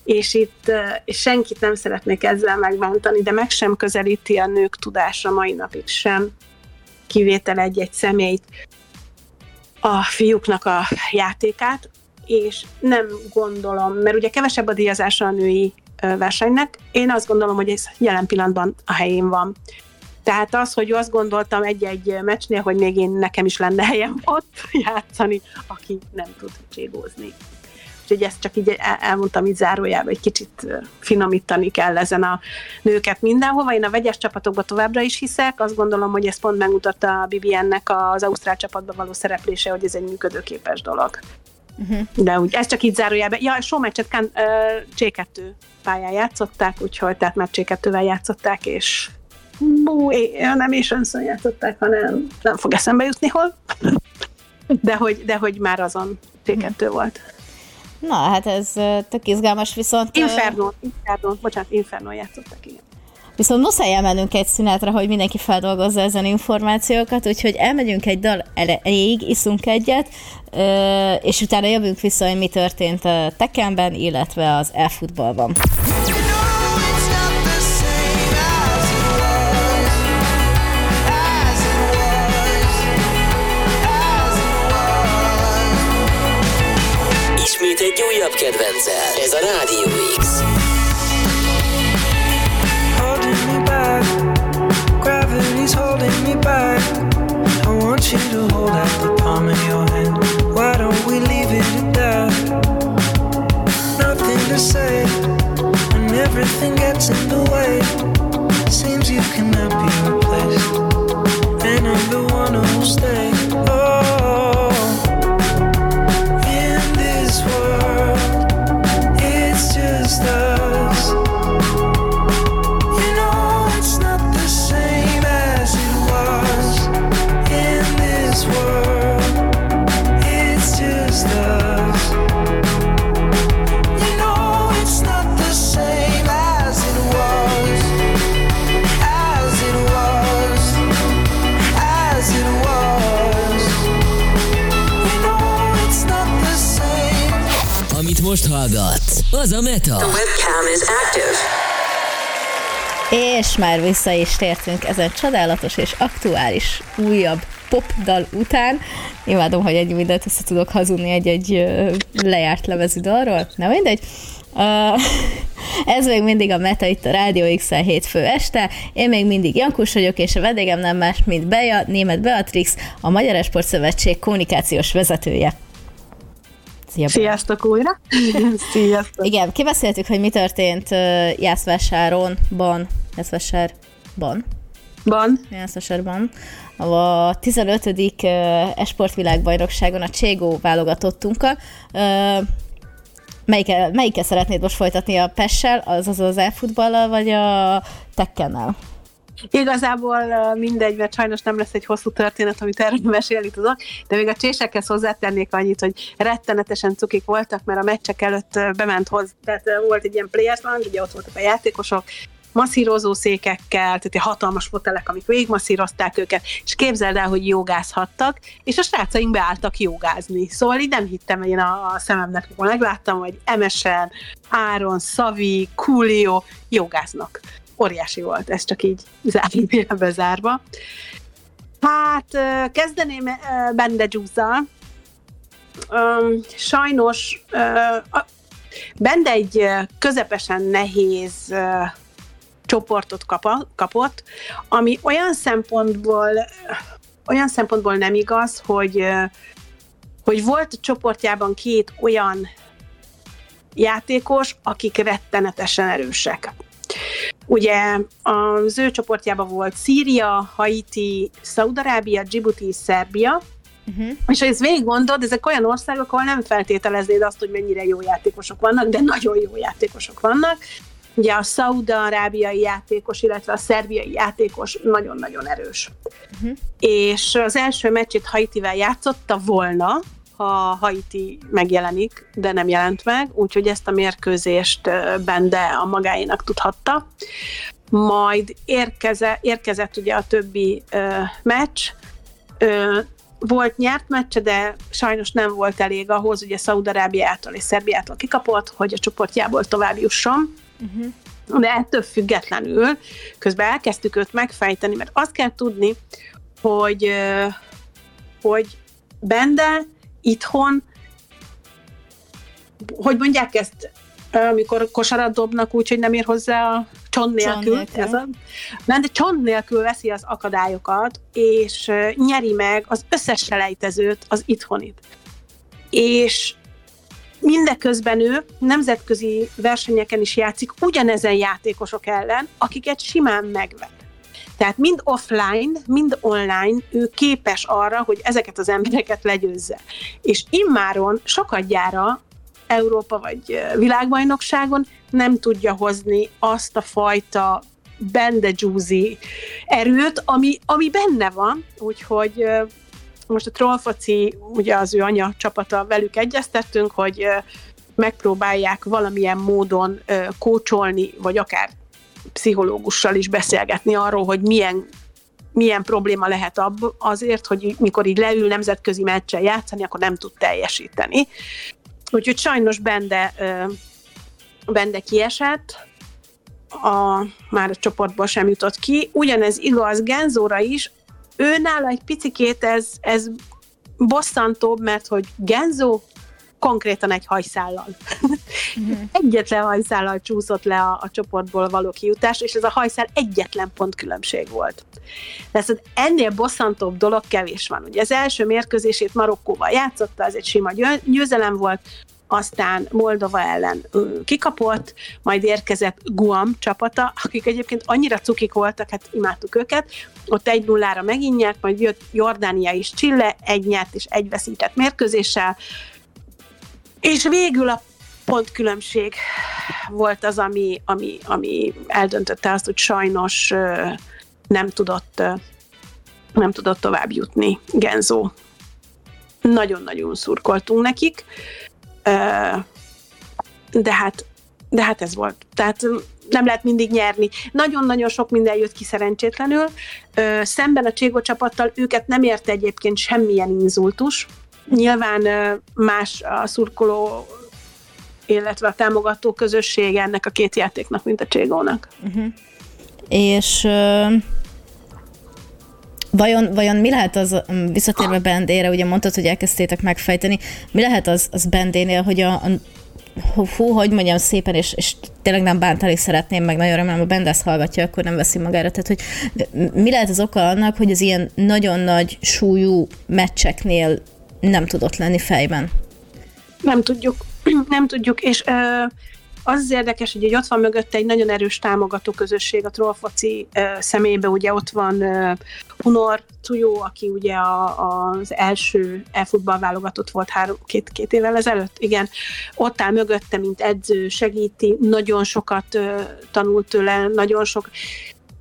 és itt és senkit nem szeretnék ezzel megbántani, de meg sem közelíti a nők tudása mai napig sem kivétel egy-egy személyt, a fiúknak a játékát, és nem gondolom, mert ugye kevesebb a díjazása a női versenynek, én azt gondolom, hogy ez jelen pillanatban a helyén van. Tehát az, hogy azt gondoltam egy-egy meccsnél, hogy még én nekem is lenne helyem ott játszani, aki nem tud cségózni. Úgyhogy ezt csak így elmondtam így zárójában, egy kicsit finomítani kell ezen a nőket mindenhova. Én a vegyes csapatokba továbbra is hiszek, azt gondolom, hogy ez pont megmutatta a BBN-nek az Ausztrál csapatban való szereplése, hogy ez egy működőképes dolog. Uh-huh. De úgy, ez csak így zárójában. Ja, a showmatchet uh, C2 pályán játszották, úgyhogy tehát már C2-vel játszották, és bú, nem is önszön játszották, hanem nem fog eszembe jutni hol. De hogy, de hogy már azon C2 volt. Na, hát ez tök izgalmas, viszont... Inferno, Inferno, bocsánat, Inferno játszottak, igen. Viszont muszáj elmennünk egy szünetre, hogy mindenki feldolgozza ezen információkat, úgyhogy elmegyünk egy dal elég, iszunk egyet, és utána jövünk vissza, hogy mi történt a Tekenben, illetve az e-futballban. Egy újabb. Ez a Rádió X. Holding me back, gravity's holding me back. I want you to hold out the palm of your hand. Why don't we leave it at that? Nothing to say, when everything gets in the way. Seems you cannot be replaced, and I'm the one who'll stay. Most hallgatsz, az a Meta. The webcam is active. És már vissza is tértünk ezen csodálatos és aktuális újabb popdal után. Imádom, hogy egy mindent össze tudok hazudni egy-egy lejárt lemezidalról. Na mindegy. Uh, ez még mindig a Meta itt a Rádió x hétfő este. Én még mindig Jankus vagyok, és a vendégem nem más, mint Beja, német Beatrix, a Magyar Esport Szövetség kommunikációs vezetője. Szia, Sziasztok újra! Sziasztok! Igen, kibeszéltük, hogy mi történt Jászvásáron, Ban, Jászvásárban. Ban. Jászvásárban. A 15. Uh, esportvilágbajnokságon a Cségó válogatottunkkal. Melyikkel, melyikkel szeretnéd most folytatni a Pessel, az az az e-futballal, vagy a Tekkennel? Igazából mindegy, mert sajnos nem lesz egy hosszú történet, amit erről mesélni tudok, de még a csésekhez hozzátennék annyit, hogy rettenetesen cukik voltak, mert a meccsek előtt bement hozzá, tehát volt egy ilyen players lounge, ugye ott voltak a játékosok, masszírozó székekkel, tehát egy hatalmas fotelek, amik végigmasszírozták őket, és képzeld el, hogy jogázhattak, és a srácaink beálltak jogázni. Szóval így nem hittem én a, a szememnek, amikor megláttam, hogy Emesen, Áron, Szavi, Coolio jogáznak. Óriási volt, ez csak így zárójelbe zárva. Hát kezdeném Bende Gyuzzal. Sajnos Bende egy közepesen nehéz csoportot kapott, ami olyan szempontból olyan szempontból nem igaz, hogy, hogy volt a csoportjában két olyan játékos, akik rettenetesen erősek. Ugye az ő csoportjában volt Szíria, Haiti, Szaudarábia, Djibouti, Szerbia, Uh-huh. És ha ezt végig gondod, ezek olyan országok, ahol nem feltételeznéd azt, hogy mennyire jó játékosok vannak, de nagyon jó játékosok vannak, Ugye a szauda-arábiai játékos, illetve a szerbiai játékos nagyon-nagyon erős. Uh-huh. És az első meccsét Haitivel játszotta volna, ha Haiti megjelenik, de nem jelent meg, úgyhogy ezt a mérkőzést Bende a magáénak tudhatta. Majd érkeze, érkezett ugye a többi ö, meccs, ö, volt nyert meccs, de sajnos nem volt elég ahhoz, ugye Szaudarábiától és Szerbiától kikapott, hogy a csoportjából tovább jusson. Uh-huh. De ettől függetlenül közben elkezdtük őt megfejteni, mert azt kell tudni, hogy, hogy Bende itthon, hogy mondják ezt, amikor kosarat dobnak úgy, hogy nem ér hozzá a csont nélkül, nélkül. Ez a, nem, de csont nélkül veszi az akadályokat, és nyeri meg az összes selejtezőt, az itthonit. És Mindeközben ő nemzetközi versenyeken is játszik ugyanezen játékosok ellen, akiket simán megvet. Tehát mind offline, mind online ő képes arra, hogy ezeket az embereket legyőzze. És immáron sokadjára Európa vagy világbajnokságon nem tudja hozni azt a fajta bende erőt, ami, ami benne van, úgyhogy most a trollfoci, ugye az ő anya csapata, velük egyeztettünk, hogy megpróbálják valamilyen módon kócsolni, vagy akár pszichológussal is beszélgetni arról, hogy milyen milyen probléma lehet ab, azért, hogy mikor így leül nemzetközi meccsen játszani, akkor nem tud teljesíteni. Úgyhogy sajnos Bende, Bende kiesett, a, már a csoportból sem jutott ki. Ugyanez igaz Genzóra is, ő nála egy picikét ez, ez bosszantóbb, mert hogy Genzo konkrétan egy hajszállal. Uh-huh. egyetlen hajszállal csúszott le a, a csoportból való kijutás, és ez a hajszál egyetlen pont különbség volt. De ez ennél bosszantóbb dolog kevés van. Ugye az első mérkőzését Marokkóval játszotta, ez egy sima győzelem volt, aztán Moldova ellen kikapott, majd érkezett Guam csapata, akik egyébként annyira cukik voltak, hát imádtuk őket, ott egy nullára megint nyert, majd jött Jordánia és Chile, egy nyert és egy veszített mérkőzéssel, és végül a pontkülönbség volt az, ami, ami, ami eldöntötte azt, hogy sajnos nem tudott, nem tudott tovább jutni Genzo. Nagyon-nagyon szurkoltunk nekik, de hát, de hát ez volt. Tehát nem lehet mindig nyerni. Nagyon-nagyon sok minden jött ki szerencsétlenül. Szemben a Cségó csapattal őket nem érte egyébként semmilyen inzultus. Nyilván más a szurkoló illetve a támogató közössége ennek a két játéknak, mint a Cségónak. Uh-huh. és Vajon, vajon mi lehet az, visszatérve Bendére, ugye mondtad, hogy elkezdtétek megfejteni, mi lehet az, az Bendénél, hogy a, a hú, hogy mondjam szépen, és, és tényleg nem bántani szeretném, meg nagyon remélem, a Bend ezt hallgatja, akkor nem veszi magára. Tehát, hogy mi lehet az oka annak, hogy az ilyen nagyon nagy súlyú meccseknél nem tudott lenni fejben? Nem tudjuk. nem tudjuk, és ö, az az érdekes, hogy ott van mögötte egy nagyon erős támogató közösség a trollfoci személyben, ugye ott van uh, Hunor Tujó, aki ugye a, az első e-futball válogatott volt három, két, két évvel ezelőtt, igen, ott áll mögötte, mint edző, segíti, nagyon sokat uh, tanult tőle, nagyon sok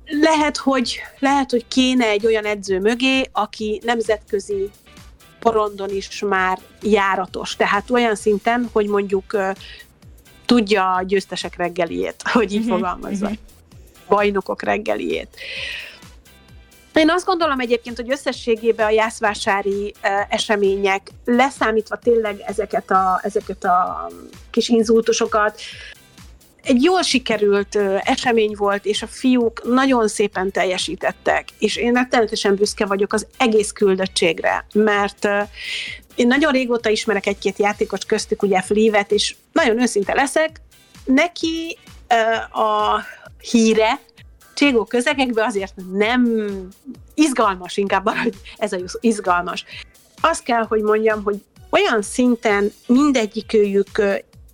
lehet, hogy, lehet, hogy kéne egy olyan edző mögé, aki nemzetközi porondon is már járatos. Tehát olyan szinten, hogy mondjuk tudja a győztesek reggeliét, hogy így uh-huh, fogalmazza. Uh-huh. Bajnokok reggeliét. Én azt gondolom egyébként, hogy összességében a jászvásári események, leszámítva tényleg ezeket a, ezeket a kis inzultusokat, egy jól sikerült esemény volt, és a fiúk nagyon szépen teljesítettek, és én rettenetesen büszke vagyok az egész küldöttségre, mert én nagyon régóta ismerek egy-két játékos köztük, ugye Flevet, és nagyon őszinte leszek, neki a híre Cségó közegekben azért nem izgalmas, inkább hogy ez a izgalmas. Azt kell, hogy mondjam, hogy olyan szinten mindegyikőjük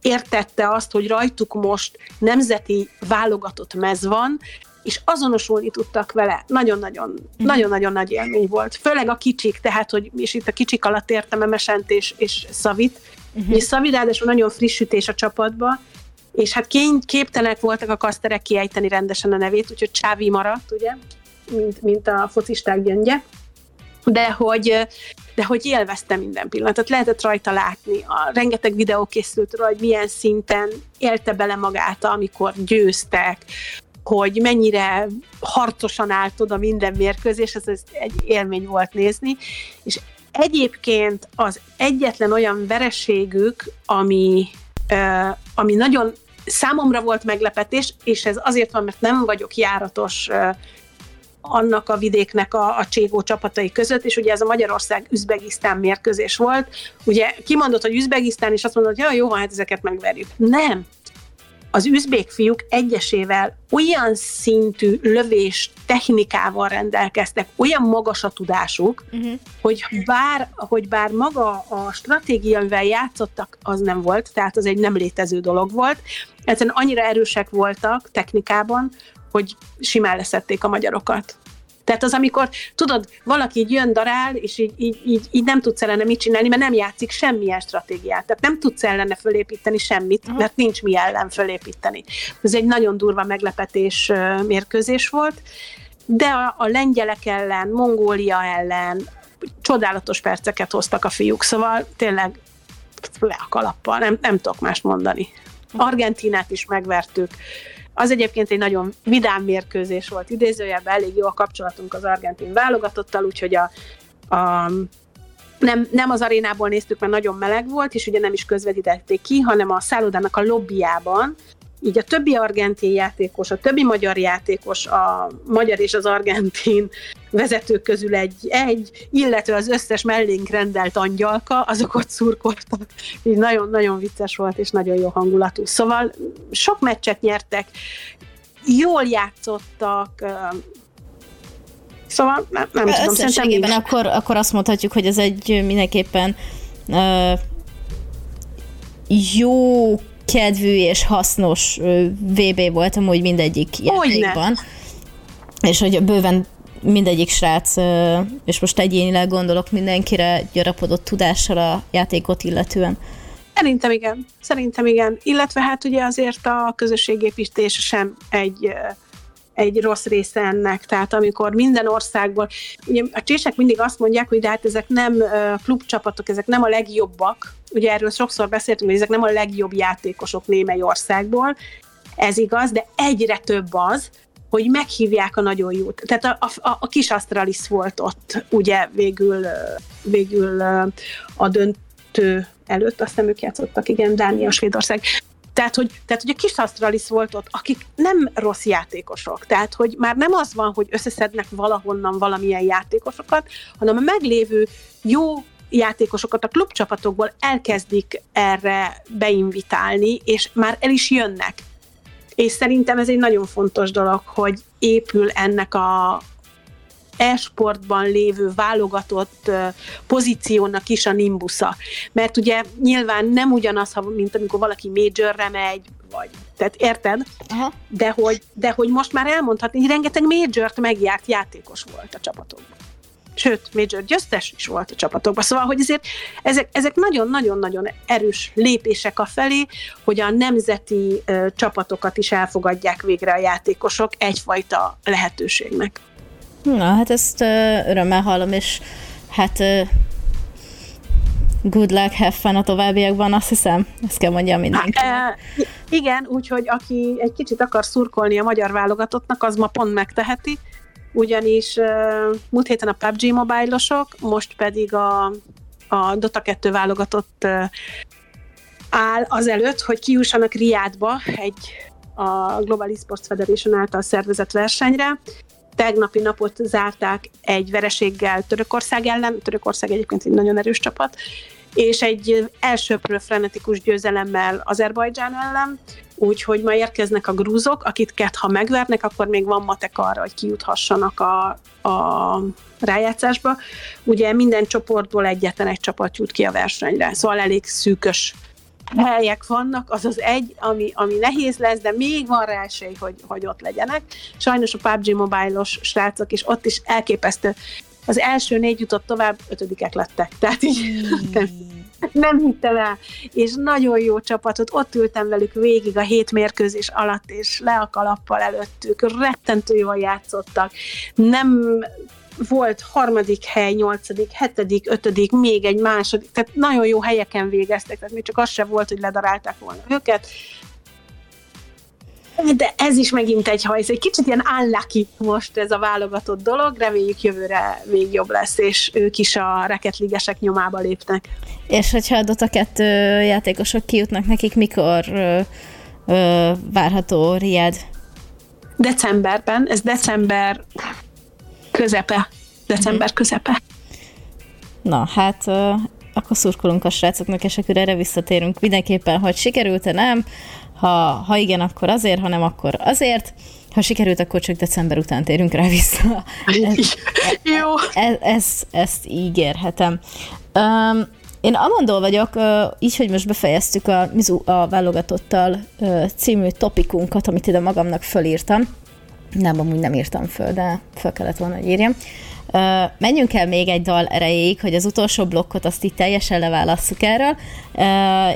értette azt, hogy rajtuk most nemzeti válogatott mez van, és azonosulni tudtak vele. Nagyon-nagyon, mm. nagyon-nagyon nagy élmény volt. Főleg a kicsik, tehát, hogy és itt a kicsik alatt értem Emesent és, és Szavit. Uh-huh. És Szavi ráadásul nagyon friss ütés a csapatba, és hát kény, képtelenek voltak a kaszterek kiejteni rendesen a nevét, úgyhogy Csávi maradt, ugye, mint, mint a focisták gyöngye. De hogy, de hogy élvezte minden pillanatot, lehetett rajta látni. A rengeteg videó készült róla, hogy milyen szinten élte bele magát, amikor győztek, hogy mennyire harcosan állt oda minden mérkőzés, ez, ez egy élmény volt nézni, és egyébként az egyetlen olyan vereségük, ami, ami nagyon számomra volt meglepetés, és ez azért van, mert nem vagyok járatos annak a vidéknek a, a Cségó csapatai között, és ugye ez a Magyarország-Üzbegisztán mérkőzés volt. Ugye kimondott, hogy Üzbegisztán, és azt mondott, hogy ja, jó, hát ezeket megverjük. Nem, az üzbék fiúk egyesével olyan szintű lövés technikával rendelkeztek, olyan magas a tudásuk, uh-huh. hogy, bár, hogy bár maga a stratégia, amivel játszottak, az nem volt, tehát az egy nem létező dolog volt. Egyszerűen annyira erősek voltak technikában, hogy simán leszették a magyarokat. Tehát az, amikor, tudod, valaki így jön, darál, és így, így, így, így nem tudsz ellene mit csinálni, mert nem játszik semmilyen stratégiát. Tehát nem tudsz ellene fölépíteni semmit, uh-huh. mert nincs mi ellen fölépíteni. Ez egy nagyon durva meglepetés mérkőzés volt, de a, a lengyelek ellen, Mongólia ellen csodálatos perceket hoztak a fiúk, szóval tényleg le a kalappal, nem, nem tudok mást mondani. Argentinát is megvertük, az egyébként egy nagyon vidám mérkőzés volt idézőjelben, elég jó a kapcsolatunk az argentin válogatottal, úgyhogy a, a nem, nem az arénából néztük, mert nagyon meleg volt, és ugye nem is közvetítették ki, hanem a szállodának a lobbyjában, így a többi argentin játékos, a többi magyar játékos, a magyar és az argentin vezetők közül egy, egy illetve az összes mellénk rendelt angyalka, azok ott szurkoltak. Így nagyon-nagyon vicces volt, és nagyon jó hangulatú. Szóval sok meccset nyertek, jól játszottak, Szóval nem, nem tudom, Összességében akkor, akkor azt mondhatjuk, hogy ez egy mindenképpen uh, jó kedvű és hasznos VB volt amúgy mindegyik játékban. És hogy bőven mindegyik srác, és most egyénileg gondolok mindenkire, gyarapodott tudással a játékot illetően. Szerintem igen, szerintem igen. Illetve hát ugye azért a közösségépítés sem egy egy rossz része ennek. Tehát amikor minden országból, ugye a csések mindig azt mondják, hogy de hát ezek nem klubcsapatok, ezek nem a legjobbak. Ugye erről sokszor beszéltünk, hogy ezek nem a legjobb játékosok némely országból. Ez igaz, de egyre több az, hogy meghívják a nagyon jót. Tehát a, a, a kis Astralis volt ott, ugye végül, végül a döntő előtt, aztán ők játszottak, igen, Dánia, Svédország Tehát, hogy, tehát, hogy a kis Astralis volt ott, akik nem rossz játékosok. Tehát, hogy már nem az van, hogy összeszednek valahonnan valamilyen játékosokat, hanem a meglévő jó játékosokat a klubcsapatokból elkezdik erre beinvitálni, és már el is jönnek. És szerintem ez egy nagyon fontos dolog, hogy épül ennek a, e-sportban lévő válogatott pozíciónak is a nimbusza. Mert ugye nyilván nem ugyanaz, mint amikor valaki majorre megy, vagy, tehát érted? Aha. De hogy, de hogy most már elmondhatni, hogy rengeteg majort megjárt játékos volt a csapatokban sőt, Major győztes is volt a csapatokban. Szóval, hogy ezért ezek, ezek nagyon-nagyon-nagyon erős lépések a felé, hogy a nemzeti ö, csapatokat is elfogadják végre a játékosok egyfajta lehetőségnek. Na, hát ezt uh, örömmel hallom, és hát uh, good luck, have fun a továbbiakban, azt hiszem, ezt kell mondjam mindenkinek. Hát, igen, úgyhogy aki egy kicsit akar szurkolni a magyar válogatottnak, az ma pont megteheti, ugyanis uh, múlt héten a PUBG mobilosok, most pedig a, a Dota 2 válogatott uh, áll azelőtt, hogy kiussanak Riádba egy a Global Esports Federation által szervezett versenyre, tegnapi napot zárták egy vereséggel Törökország ellen, Törökország egyébként egy nagyon erős csapat, és egy elsőprő frenetikus győzelemmel Azerbajdzsán ellen, úgyhogy ma érkeznek a grúzok, akiket ha megvernek, akkor még van matek arra, hogy kijuthassanak a, a rájátszásba. Ugye minden csoportból egyetlen egy csapat jut ki a versenyre, szóval elég szűkös helyek vannak, az az egy, ami, ami nehéz lesz, de még van rá esély, hogy, hogy ott legyenek. Sajnos a PUBG Mobile-os srácok is ott is elképesztő. Az első négy jutott tovább, ötödikek lettek. Tehát így nem, nem hittem el. És nagyon jó csapatot, ott ültem velük végig a hét mérkőzés alatt, és le a kalappal előttük, rettentő jól játszottak. Nem volt harmadik hely, nyolcadik, hetedik, ötödik, még egy második, tehát nagyon jó helyeken végeztek, tehát még csak az se volt, hogy ledarálták volna őket. De ez is megint egy hajsz, egy kicsit ilyen unlucky most ez a válogatott dolog, reméljük jövőre még jobb lesz, és ők is a reketligesek nyomába lépnek. És hogyha a Dota 2 játékosok kijutnak nekik, mikor ö, ö, várható Riad? Decemberben, ez december közepe. December mhm. közepe. Na, hát akkor szurkolunk a srácoknak, és akkor erre visszatérünk mindenképpen, hogy sikerült-e nem, ha, ha igen, akkor azért, ha nem, akkor azért. Ha sikerült, akkor csak december után térünk rá vissza. Ez, Jó. Ez, ez, ezt ígérhetem. Um, én Amandol vagyok, így, hogy most befejeztük a, a válogatottal című topikunkat, amit ide magamnak fölírtam. Nem, amúgy nem írtam föl, de föl kellett volna, hogy írjam. Menjünk el még egy dal erejéig, hogy az utolsó blokkot azt itt teljesen leválasszuk erről,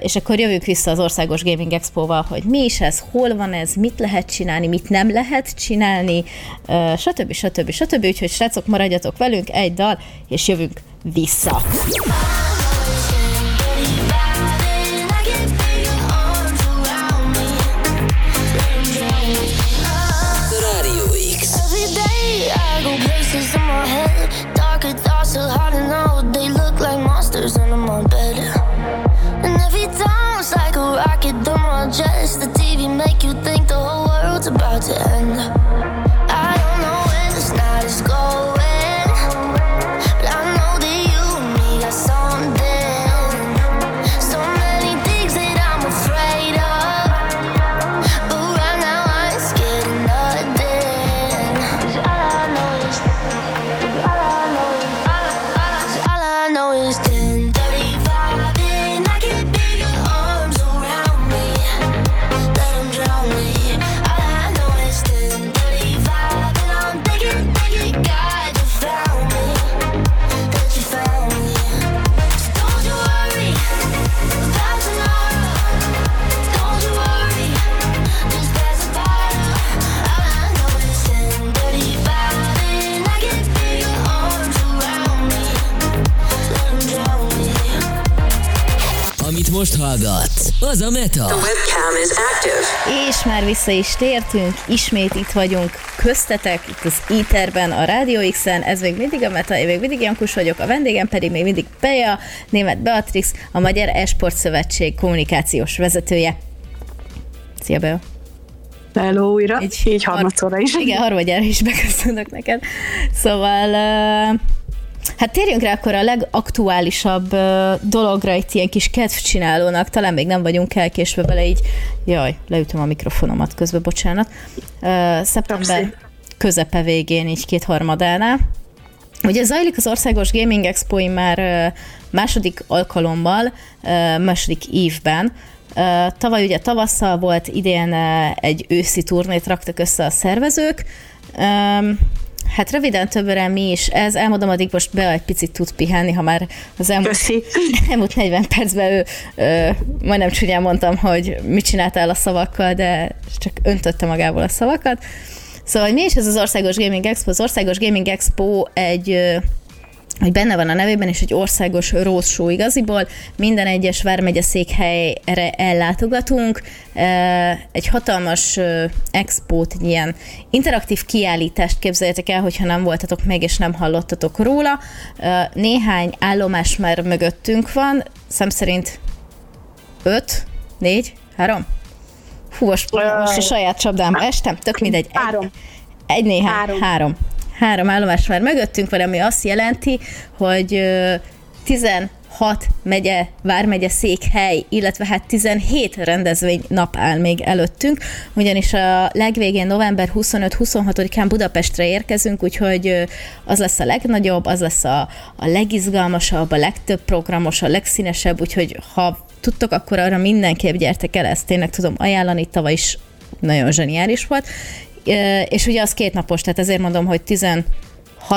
és akkor jövünk vissza az Országos Gaming Expo-val, hogy mi is ez, hol van ez, mit lehet csinálni, mit nem lehet csinálni, uh, stb. stb. stb. Úgyhogy srácok, maradjatok velünk, egy dal, és jövünk vissza. To. Az a Meta. The webcam is active. És már vissza is tértünk, ismét itt vagyunk köztetek, itt az Eterben, a Radio X-en, ez még mindig a Meta, én még mindig Jankus vagyok, a vendégem pedig még mindig Peja, német Beatrix, a Magyar Esport Szövetség kommunikációs vezetője. Szia, Bea! Hello újra, így, így harmadszorra is. Igen, harmadjára is beköszönök neked. Szóval, hát térjünk rá akkor a legaktuálisabb dologra, itt ilyen kis kedvcsinálónak, talán még nem vagyunk elkésve vele, így, jaj, leütöm a mikrofonomat közben, bocsánat. Szeptember közepe végén, így kétharmadánál. Ugye zajlik az Országos Gaming expo már második alkalommal, második évben, Tavaly ugye tavasszal volt, idén egy őszi turnét raktak össze a szervezők. Hát röviden többre mi is ez, elmondom, addig most be egy picit tud pihenni, ha már az elmúlt, elmúlt 40 percben ő, ő, majdnem csúnyán mondtam, hogy mit csináltál a szavakkal, de csak öntötte magából a szavakat. Szóval mi is ez az Országos Gaming Expo? Az Országos Gaming Expo egy hogy benne van a nevében, és egy országos show igaziból. Minden egyes vármegye székhelyre ellátogatunk. Egy hatalmas expót, egy ilyen interaktív kiállítást képzeljetek el, hogyha nem voltatok meg, és nem hallottatok róla. Néhány állomás már mögöttünk van, szem szerint 5, 4, 3? Hú, most, most a saját csapdámba estem, tök mindegy. Egy, három. Egy néhány, három. három három állomás már mögöttünk van, ami azt jelenti, hogy 16 megye, vármegye székhely, illetve hát 17 rendezvény nap áll még előttünk, ugyanis a legvégén november 25-26-án Budapestre érkezünk, úgyhogy az lesz a legnagyobb, az lesz a, a legizgalmasabb, a legtöbb programos, a legszínesebb, úgyhogy ha tudtok, akkor arra mindenképp gyertek el, ezt tényleg tudom ajánlani, tavaly is nagyon zseniális volt, és ugye az két napos, tehát ezért mondom, hogy 16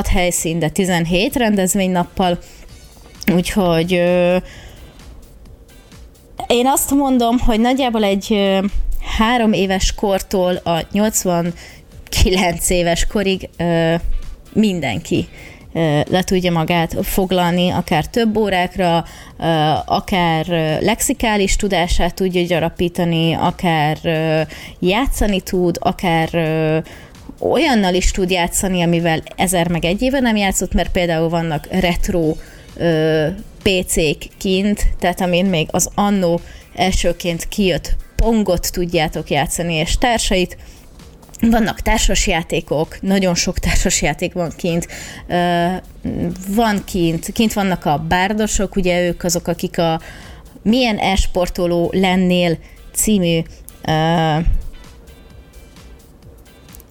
helyszín, de 17 rendezvénynappal, úgyhogy én azt mondom, hogy nagyjából egy három éves kortól a 89 éves korig mindenki le tudja magát foglalni, akár több órákra, akár lexikális tudását tudja gyarapítani, akár játszani tud, akár olyannal is tud játszani, amivel ezer meg egy éve nem játszott, mert például vannak retro PC-k kint, tehát amin még az annó elsőként kijött pongot tudjátok játszani, és társait, vannak társasjátékok, nagyon sok társasjáték van kint, van kint, kint vannak a bárdosok, ugye ők azok, akik a Milyen esportoló lennél című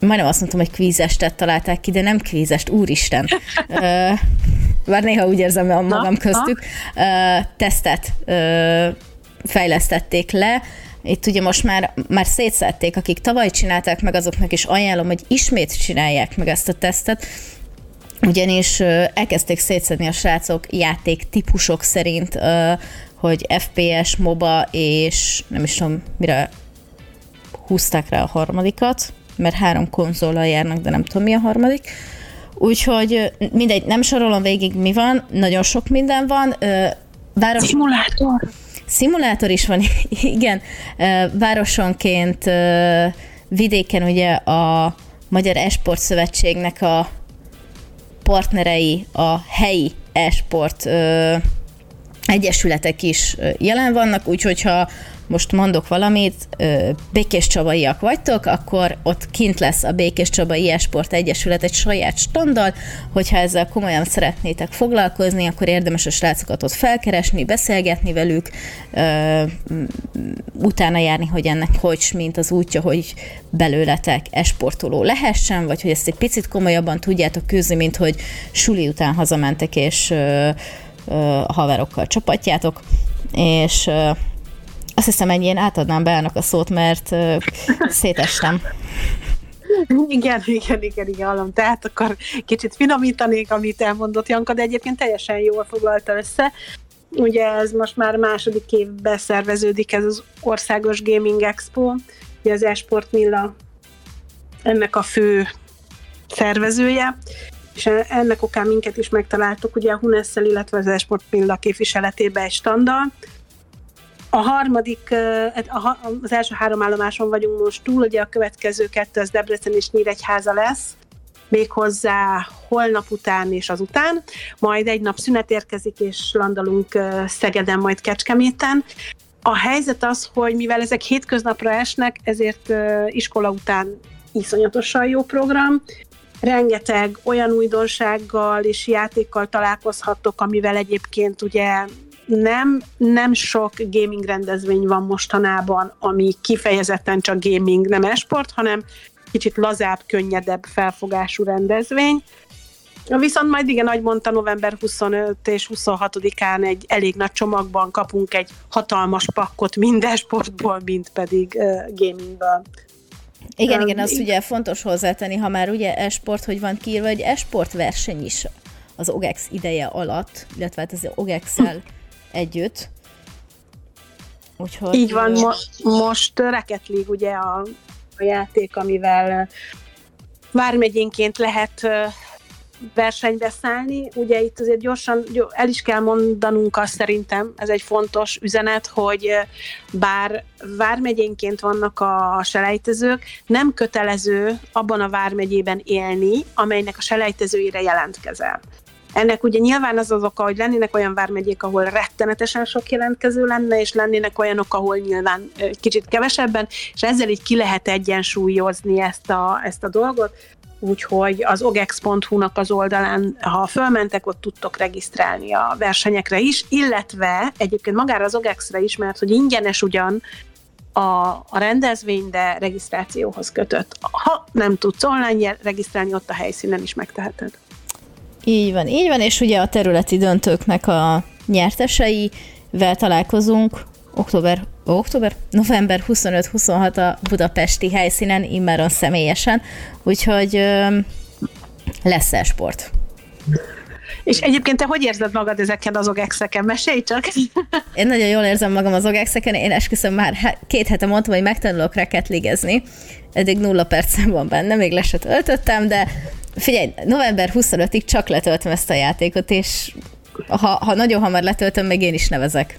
majdnem azt mondtam, hogy kvízestet találták ki, de nem kvízest, úristen. Bár néha úgy érzem a magam köztük. Tesztet fejlesztették le, itt ugye most már, már szétszették, akik tavaly csinálták meg, azoknak is ajánlom, hogy ismét csinálják meg ezt a tesztet, ugyanis elkezdték szétszedni a srácok játék típusok szerint, hogy FPS, MOBA és nem is tudom, mire húzták rá a harmadikat, mert három konzollal járnak, de nem tudom mi a harmadik. Úgyhogy mindegy, nem sorolom végig mi van, nagyon sok minden van. Város... Szimulátor. Szimulátor is van, igen. Városonként vidéken ugye a Magyar Esport Szövetségnek a partnerei, a helyi esport egyesületek is jelen vannak, úgyhogy ha most mondok valamit, Békés Csabaiak vagytok, akkor ott kint lesz a Békés Csabai Esport Egyesület egy saját standal, hogyha ezzel komolyan szeretnétek foglalkozni, akkor érdemes a srácokat ott felkeresni, beszélgetni velük, utána járni, hogy ennek hogy mint az útja, hogy belőletek esportoló lehessen, vagy hogy ezt egy picit komolyabban tudjátok küzni, mint hogy suli után hazamentek és a haverokkal csapatjátok, és azt hiszem, ennyien átadnám Beának a szót, mert szétestem. Igen, igen, igen, igen, hallom. Tehát akkor kicsit finomítanék, amit elmondott Janka, de egyébként teljesen jól foglalta össze. Ugye ez most már második évben szerveződik ez az Országos Gaming Expo, ugye az Esport Milla ennek a fő szervezője, és ennek okán minket is megtaláltuk ugye a Hunesszel, illetve az Esport Milla képviseletében egy standal, a harmadik, az első három állomáson vagyunk most túl, ugye a következő kettő az Debrecen és Nyíregyháza lesz, méghozzá holnap után és azután, majd egy nap szünet érkezik, és landolunk Szegeden, majd Kecskeméten. A helyzet az, hogy mivel ezek hétköznapra esnek, ezért iskola után iszonyatosan jó program, rengeteg olyan újdonsággal és játékkal találkozhattok, amivel egyébként ugye nem, nem sok gaming rendezvény van mostanában, ami kifejezetten csak gaming, nem esport, hanem kicsit lazább, könnyedebb felfogású rendezvény. Viszont majd igen, ahogy mondta, november 25 és 26-án egy elég nagy csomagban kapunk egy hatalmas pakkot minden sportból, mint pedig uh, gamingből. Igen, um, igen, azt ugye fontos hozzátenni, ha már ugye esport, hogy van kiírva, hogy esport verseny is az OGEX ideje alatt, illetve hát az OGEX-el együtt. Úgyhogy... Így van, mo- most Rocket League ugye a, a játék, amivel vármegyénként lehet versenybe szállni. Ugye itt azért gyorsan el is kell mondanunk azt szerintem, ez egy fontos üzenet, hogy bár vármegyénként vannak a selejtezők, nem kötelező abban a vármegyében élni, amelynek a selejtezőire jelentkezel. Ennek ugye nyilván az az oka, hogy lennének olyan vármegyék, ahol rettenetesen sok jelentkező lenne, és lennének olyanok, ahol nyilván kicsit kevesebben, és ezzel így ki lehet egyensúlyozni ezt a, ezt a dolgot úgyhogy az ogex.hu-nak az oldalán, ha fölmentek, ott tudtok regisztrálni a versenyekre is, illetve egyébként magára az OGEX-re is, mert hogy ingyenes ugyan a, a rendezvény, de regisztrációhoz kötött. Ha nem tudsz online regisztrálni, ott a helyszínen is megteheted. Így van, így van, és ugye a területi döntőknek a nyerteseivel találkozunk október, október, november 25-26 a budapesti helyszínen, immáron személyesen, úgyhogy lesz -e sport. És egyébként te hogy érzed magad ezeken az ogexeken? Mesélj csak! Én nagyon jól érzem magam az ogexeken, én esküszöm már két hete mondtam, hogy megtanulok reketligezni. Eddig nulla percem van benne, még le se de figyelj, november 25-ig csak letöltöm ezt a játékot, és ha, ha nagyon hamar letöltöm, még én is nevezek.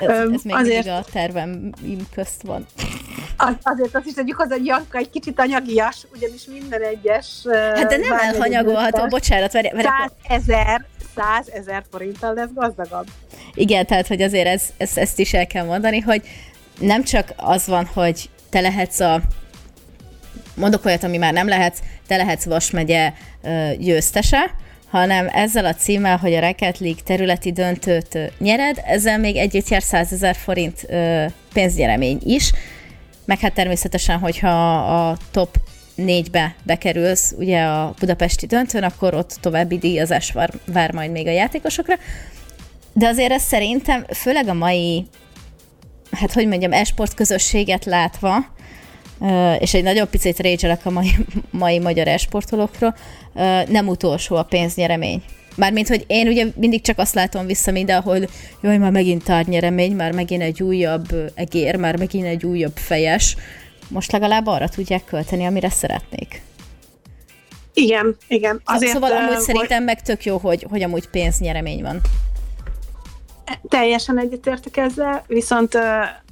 Ez, ez még azért, a tervem közt van. Az, azért azt is tegyük hozzá, hogy Janka egy kicsit anyagias, ugyanis minden egyes... Hát de nem elhanyagolható, bocsánat. Várj, várj, 100 ezer 100 ezer forinttal lesz gazdagabb. Igen, tehát hogy azért ez, ez, ezt is el kell mondani, hogy nem csak az van, hogy te lehetsz a mondok olyat, ami már nem lehetsz, te lehetsz Vas megye győztese, hanem ezzel a címmel, hogy a Rocket League területi döntőt nyered, ezzel még együtt jár 100 ezer forint pénzgyeremény is, meg hát természetesen, hogyha a top négybe bekerülsz ugye a budapesti döntőn, akkor ott további díjazás vár, vár majd még a játékosokra. De azért ez szerintem, főleg a mai, hát hogy mondjam, esport közösséget látva, és egy nagyon picit régyelek a mai, mai magyar esportolókról, nem utolsó a pénznyeremény. Mármint, hogy én ugye mindig csak azt látom vissza mindenhol, jaj, már megint tárnyeremény, már megint egy újabb egér, már megint egy újabb fejes. Most legalább arra tudják költeni, amire szeretnék. Igen, igen. Azért, szóval amúgy uh, szerintem meg tök jó, hogy, hogy amúgy pénznyeremény van. Teljesen egyetértek ezzel, viszont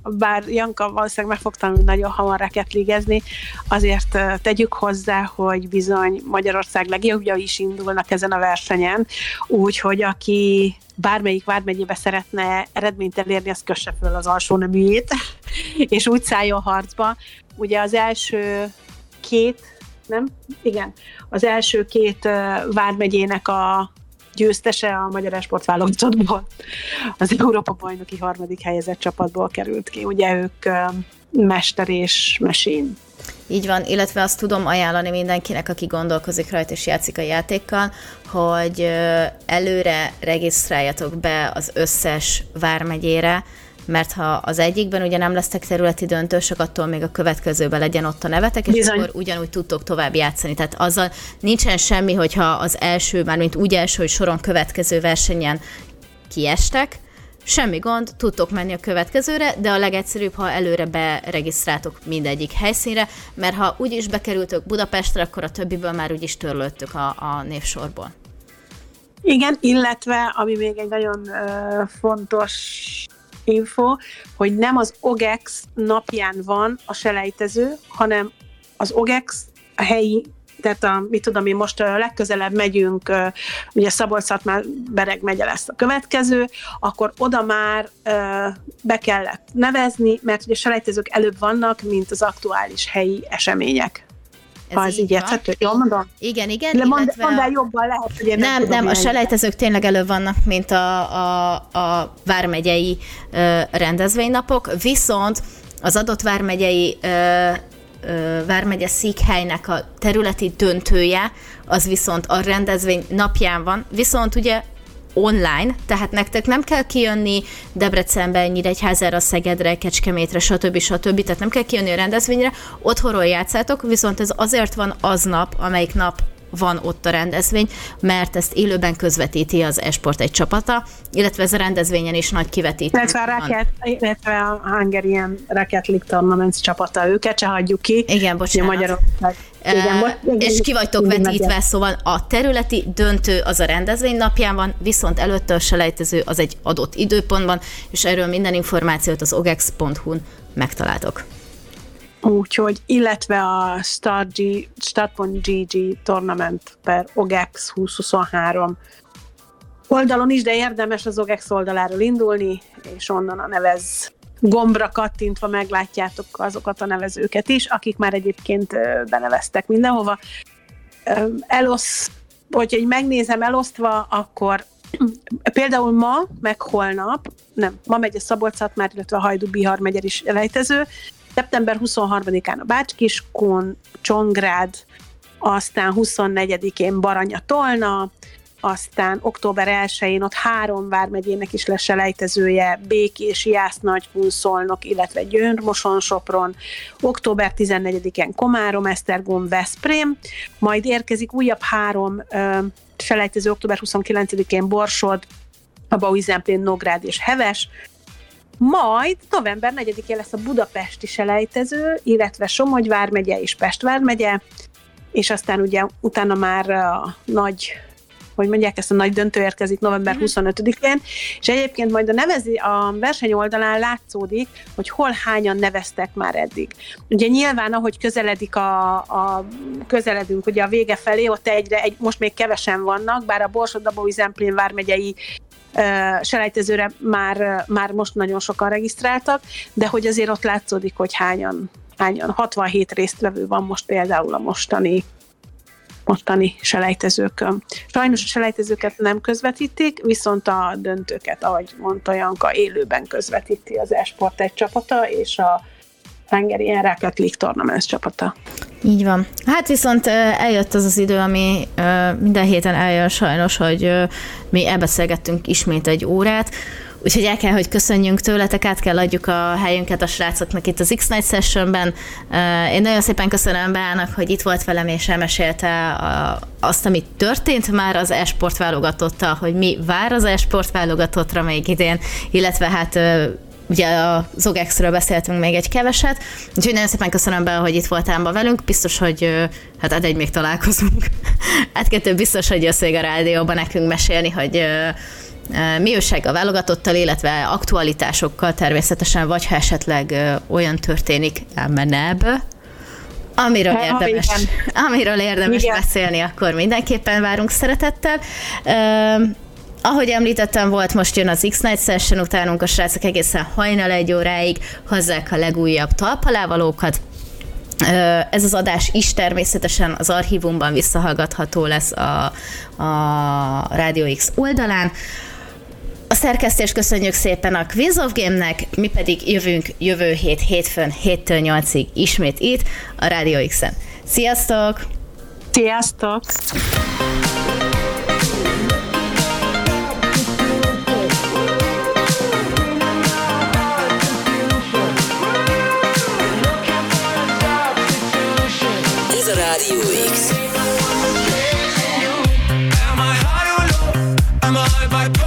bár Janka valószínűleg meg fog tanulni nagyon hamar reketligezni, azért tegyük hozzá, hogy bizony Magyarország legjobbja is indulnak ezen a versenyen, úgyhogy aki bármelyik vármegyébe szeretne eredményt elérni, az kösse föl az alsó neműjét, és úgy szálljon harcba. Ugye az első két, nem? Igen, az első két vármegyének a győztese a magyar esportválogatottból. Az Európa bajnoki harmadik helyezett csapatból került ki. Ugye ők Mester és Mesin. Így van, illetve azt tudom ajánlani mindenkinek, aki gondolkozik rajta és játszik a játékkal, hogy előre regisztráljatok be az összes vármegyére, mert ha az egyikben ugye nem lesztek területi döntősök, attól még a következőben legyen ott a nevetek, és Bizony. akkor ugyanúgy tudtok tovább játszani. Tehát azzal nincsen semmi, hogyha az első, már mint úgy első, hogy soron következő versenyen kiestek, Semmi gond, tudtok menni a következőre, de a legegyszerűbb, ha előre beregisztráltok mindegyik helyszínre, mert ha úgyis bekerültök Budapestre, akkor a többiből már úgyis törlődtök a, a névsorból. Igen, illetve, ami még egy nagyon uh, fontos info, hogy nem az OGEX napján van a selejtező, hanem az OGEX a helyi tehát a, mit tudom én, most legközelebb megyünk, ugye szabolcs már Bereg megye lesz a következő, akkor oda már be kellett nevezni, mert ugye selejtezők előbb vannak, mint az aktuális helyi események. Ez ha ez így érthető, jól mondom? Igen, igen. De illetve... mondd el jobban, lehet, hogy én nem, nem, nem a selejtezők tényleg előbb vannak, mint a, a, a vármegyei ö, rendezvénynapok, viszont az adott vármegyei ö, Vármegye székhelynek a területi döntője, az viszont a rendezvény napján van, viszont ugye online, tehát nektek nem kell kijönni Debrecenbe, Nyíregyházára, Szegedre, Kecskemétre, stb. stb. Tehát nem kell kijönni a rendezvényre, otthonról játszátok, viszont ez azért van aznap, amelyik nap van ott a rendezvény, mert ezt élőben közvetíti az Esport egy csapata, illetve ez a rendezvényen is nagy kivetítő. Illetve a, Racket, illetve a Hungarian Racket League Tournaments csapata, őket se hagyjuk ki. Igen, bocsánat. Magyarország. Igen, most, igen, és ki vagytok vetítve, szóval a területi döntő az a rendezvény napján van, viszont előtte a selejtező az egy adott időpontban, és erről minden információt az ogex.hu-n megtaláltok. Úgyhogy, illetve a Start.gg Start Tournament per OGEX 2023 oldalon is, de érdemes az OGEX oldaláról indulni, és onnan a nevez gombra kattintva meglátjátok azokat a nevezőket is, akik már egyébként beneveztek mindenhova. Elosz, hogyha így megnézem elosztva, akkor például ma, meg holnap, nem, ma megy a szabolcs már, illetve a Hajdú Bihar megyer is elejtező, Szeptember 23-án a Bácskiskun, Csongrád, aztán 24-én Baranya Tolna, aztán október 1-én ott három vármegyének is lesz selejtezője, Békés, Jász, Nagykun, Szolnok, illetve Győr-Moson, Sopron, október 14-én Komárom, Esztergom, Veszprém, majd érkezik újabb három ö, selejtező október 29-én Borsod, a Bauizemplén, Nográd és Heves, majd november 4-én lesz a budapesti selejtező, illetve Somogy vármegye és Pest vármegye, és aztán ugye utána már a nagy hogy mondják, ezt a nagy döntő érkezik november 25-én, mhm. és egyébként majd a, nevezi, a verseny oldalán látszódik, hogy hol hányan neveztek már eddig. Ugye nyilván, ahogy közeledik a, a közeledünk ugye a vége felé, ott egyre, egy, most még kevesen vannak, bár a Borsod-Dabói Zemplén vármegyei selejtezőre már, már most nagyon sokan regisztráltak, de hogy azért ott látszódik, hogy hányan, hányan 67 résztvevő van most például a mostani mostani selejtezőkön. Sajnos a selejtezőket nem közvetítik, viszont a döntőket, ahogy mondta Janka, élőben közvetíti az Esport egy csapata, és a Hungarian Rocket League Tournaments csapata. Így van. Hát viszont eljött az az idő, ami minden héten eljön sajnos, hogy mi elbeszélgettünk ismét egy órát, Úgyhogy el kell, hogy köszönjünk tőletek, át kell adjuk a helyünket a srácoknak itt az X-Night Sessionben. Én nagyon szépen köszönöm Beának, hogy itt volt velem és elmesélte azt, amit történt már az esport válogatottal, hogy mi vár az esport válogatottra még idén, illetve hát ugye a Zogexről beszéltünk még egy keveset, úgyhogy nagyon szépen köszönöm be, hogy itt voltál ma velünk, biztos, hogy hát egy még találkozunk. hát kettő biztos, hogy jössz a rádióban nekünk mesélni, hogy mi újság a válogatottal, illetve aktualitásokkal természetesen, vagy ha esetleg olyan történik menebb, amiről ha, érdemes, amiről érdemes beszélni, akkor mindenképpen várunk szeretettel. Ahogy említettem, volt most jön az X-Night Session, utánunk a srácok egészen hajnal egy óráig hozzák a legújabb talpalávalókat. Ez az adás is természetesen az archívumban visszahallgatható lesz a, a Radio X oldalán. A szerkesztést köszönjük szépen a Quiz of Game-nek, mi pedig jövünk jövő hét hétfőn 7-től 8-ig ismét itt a Radio X-en. Sziasztok! Sziasztok! Radio X. Am high?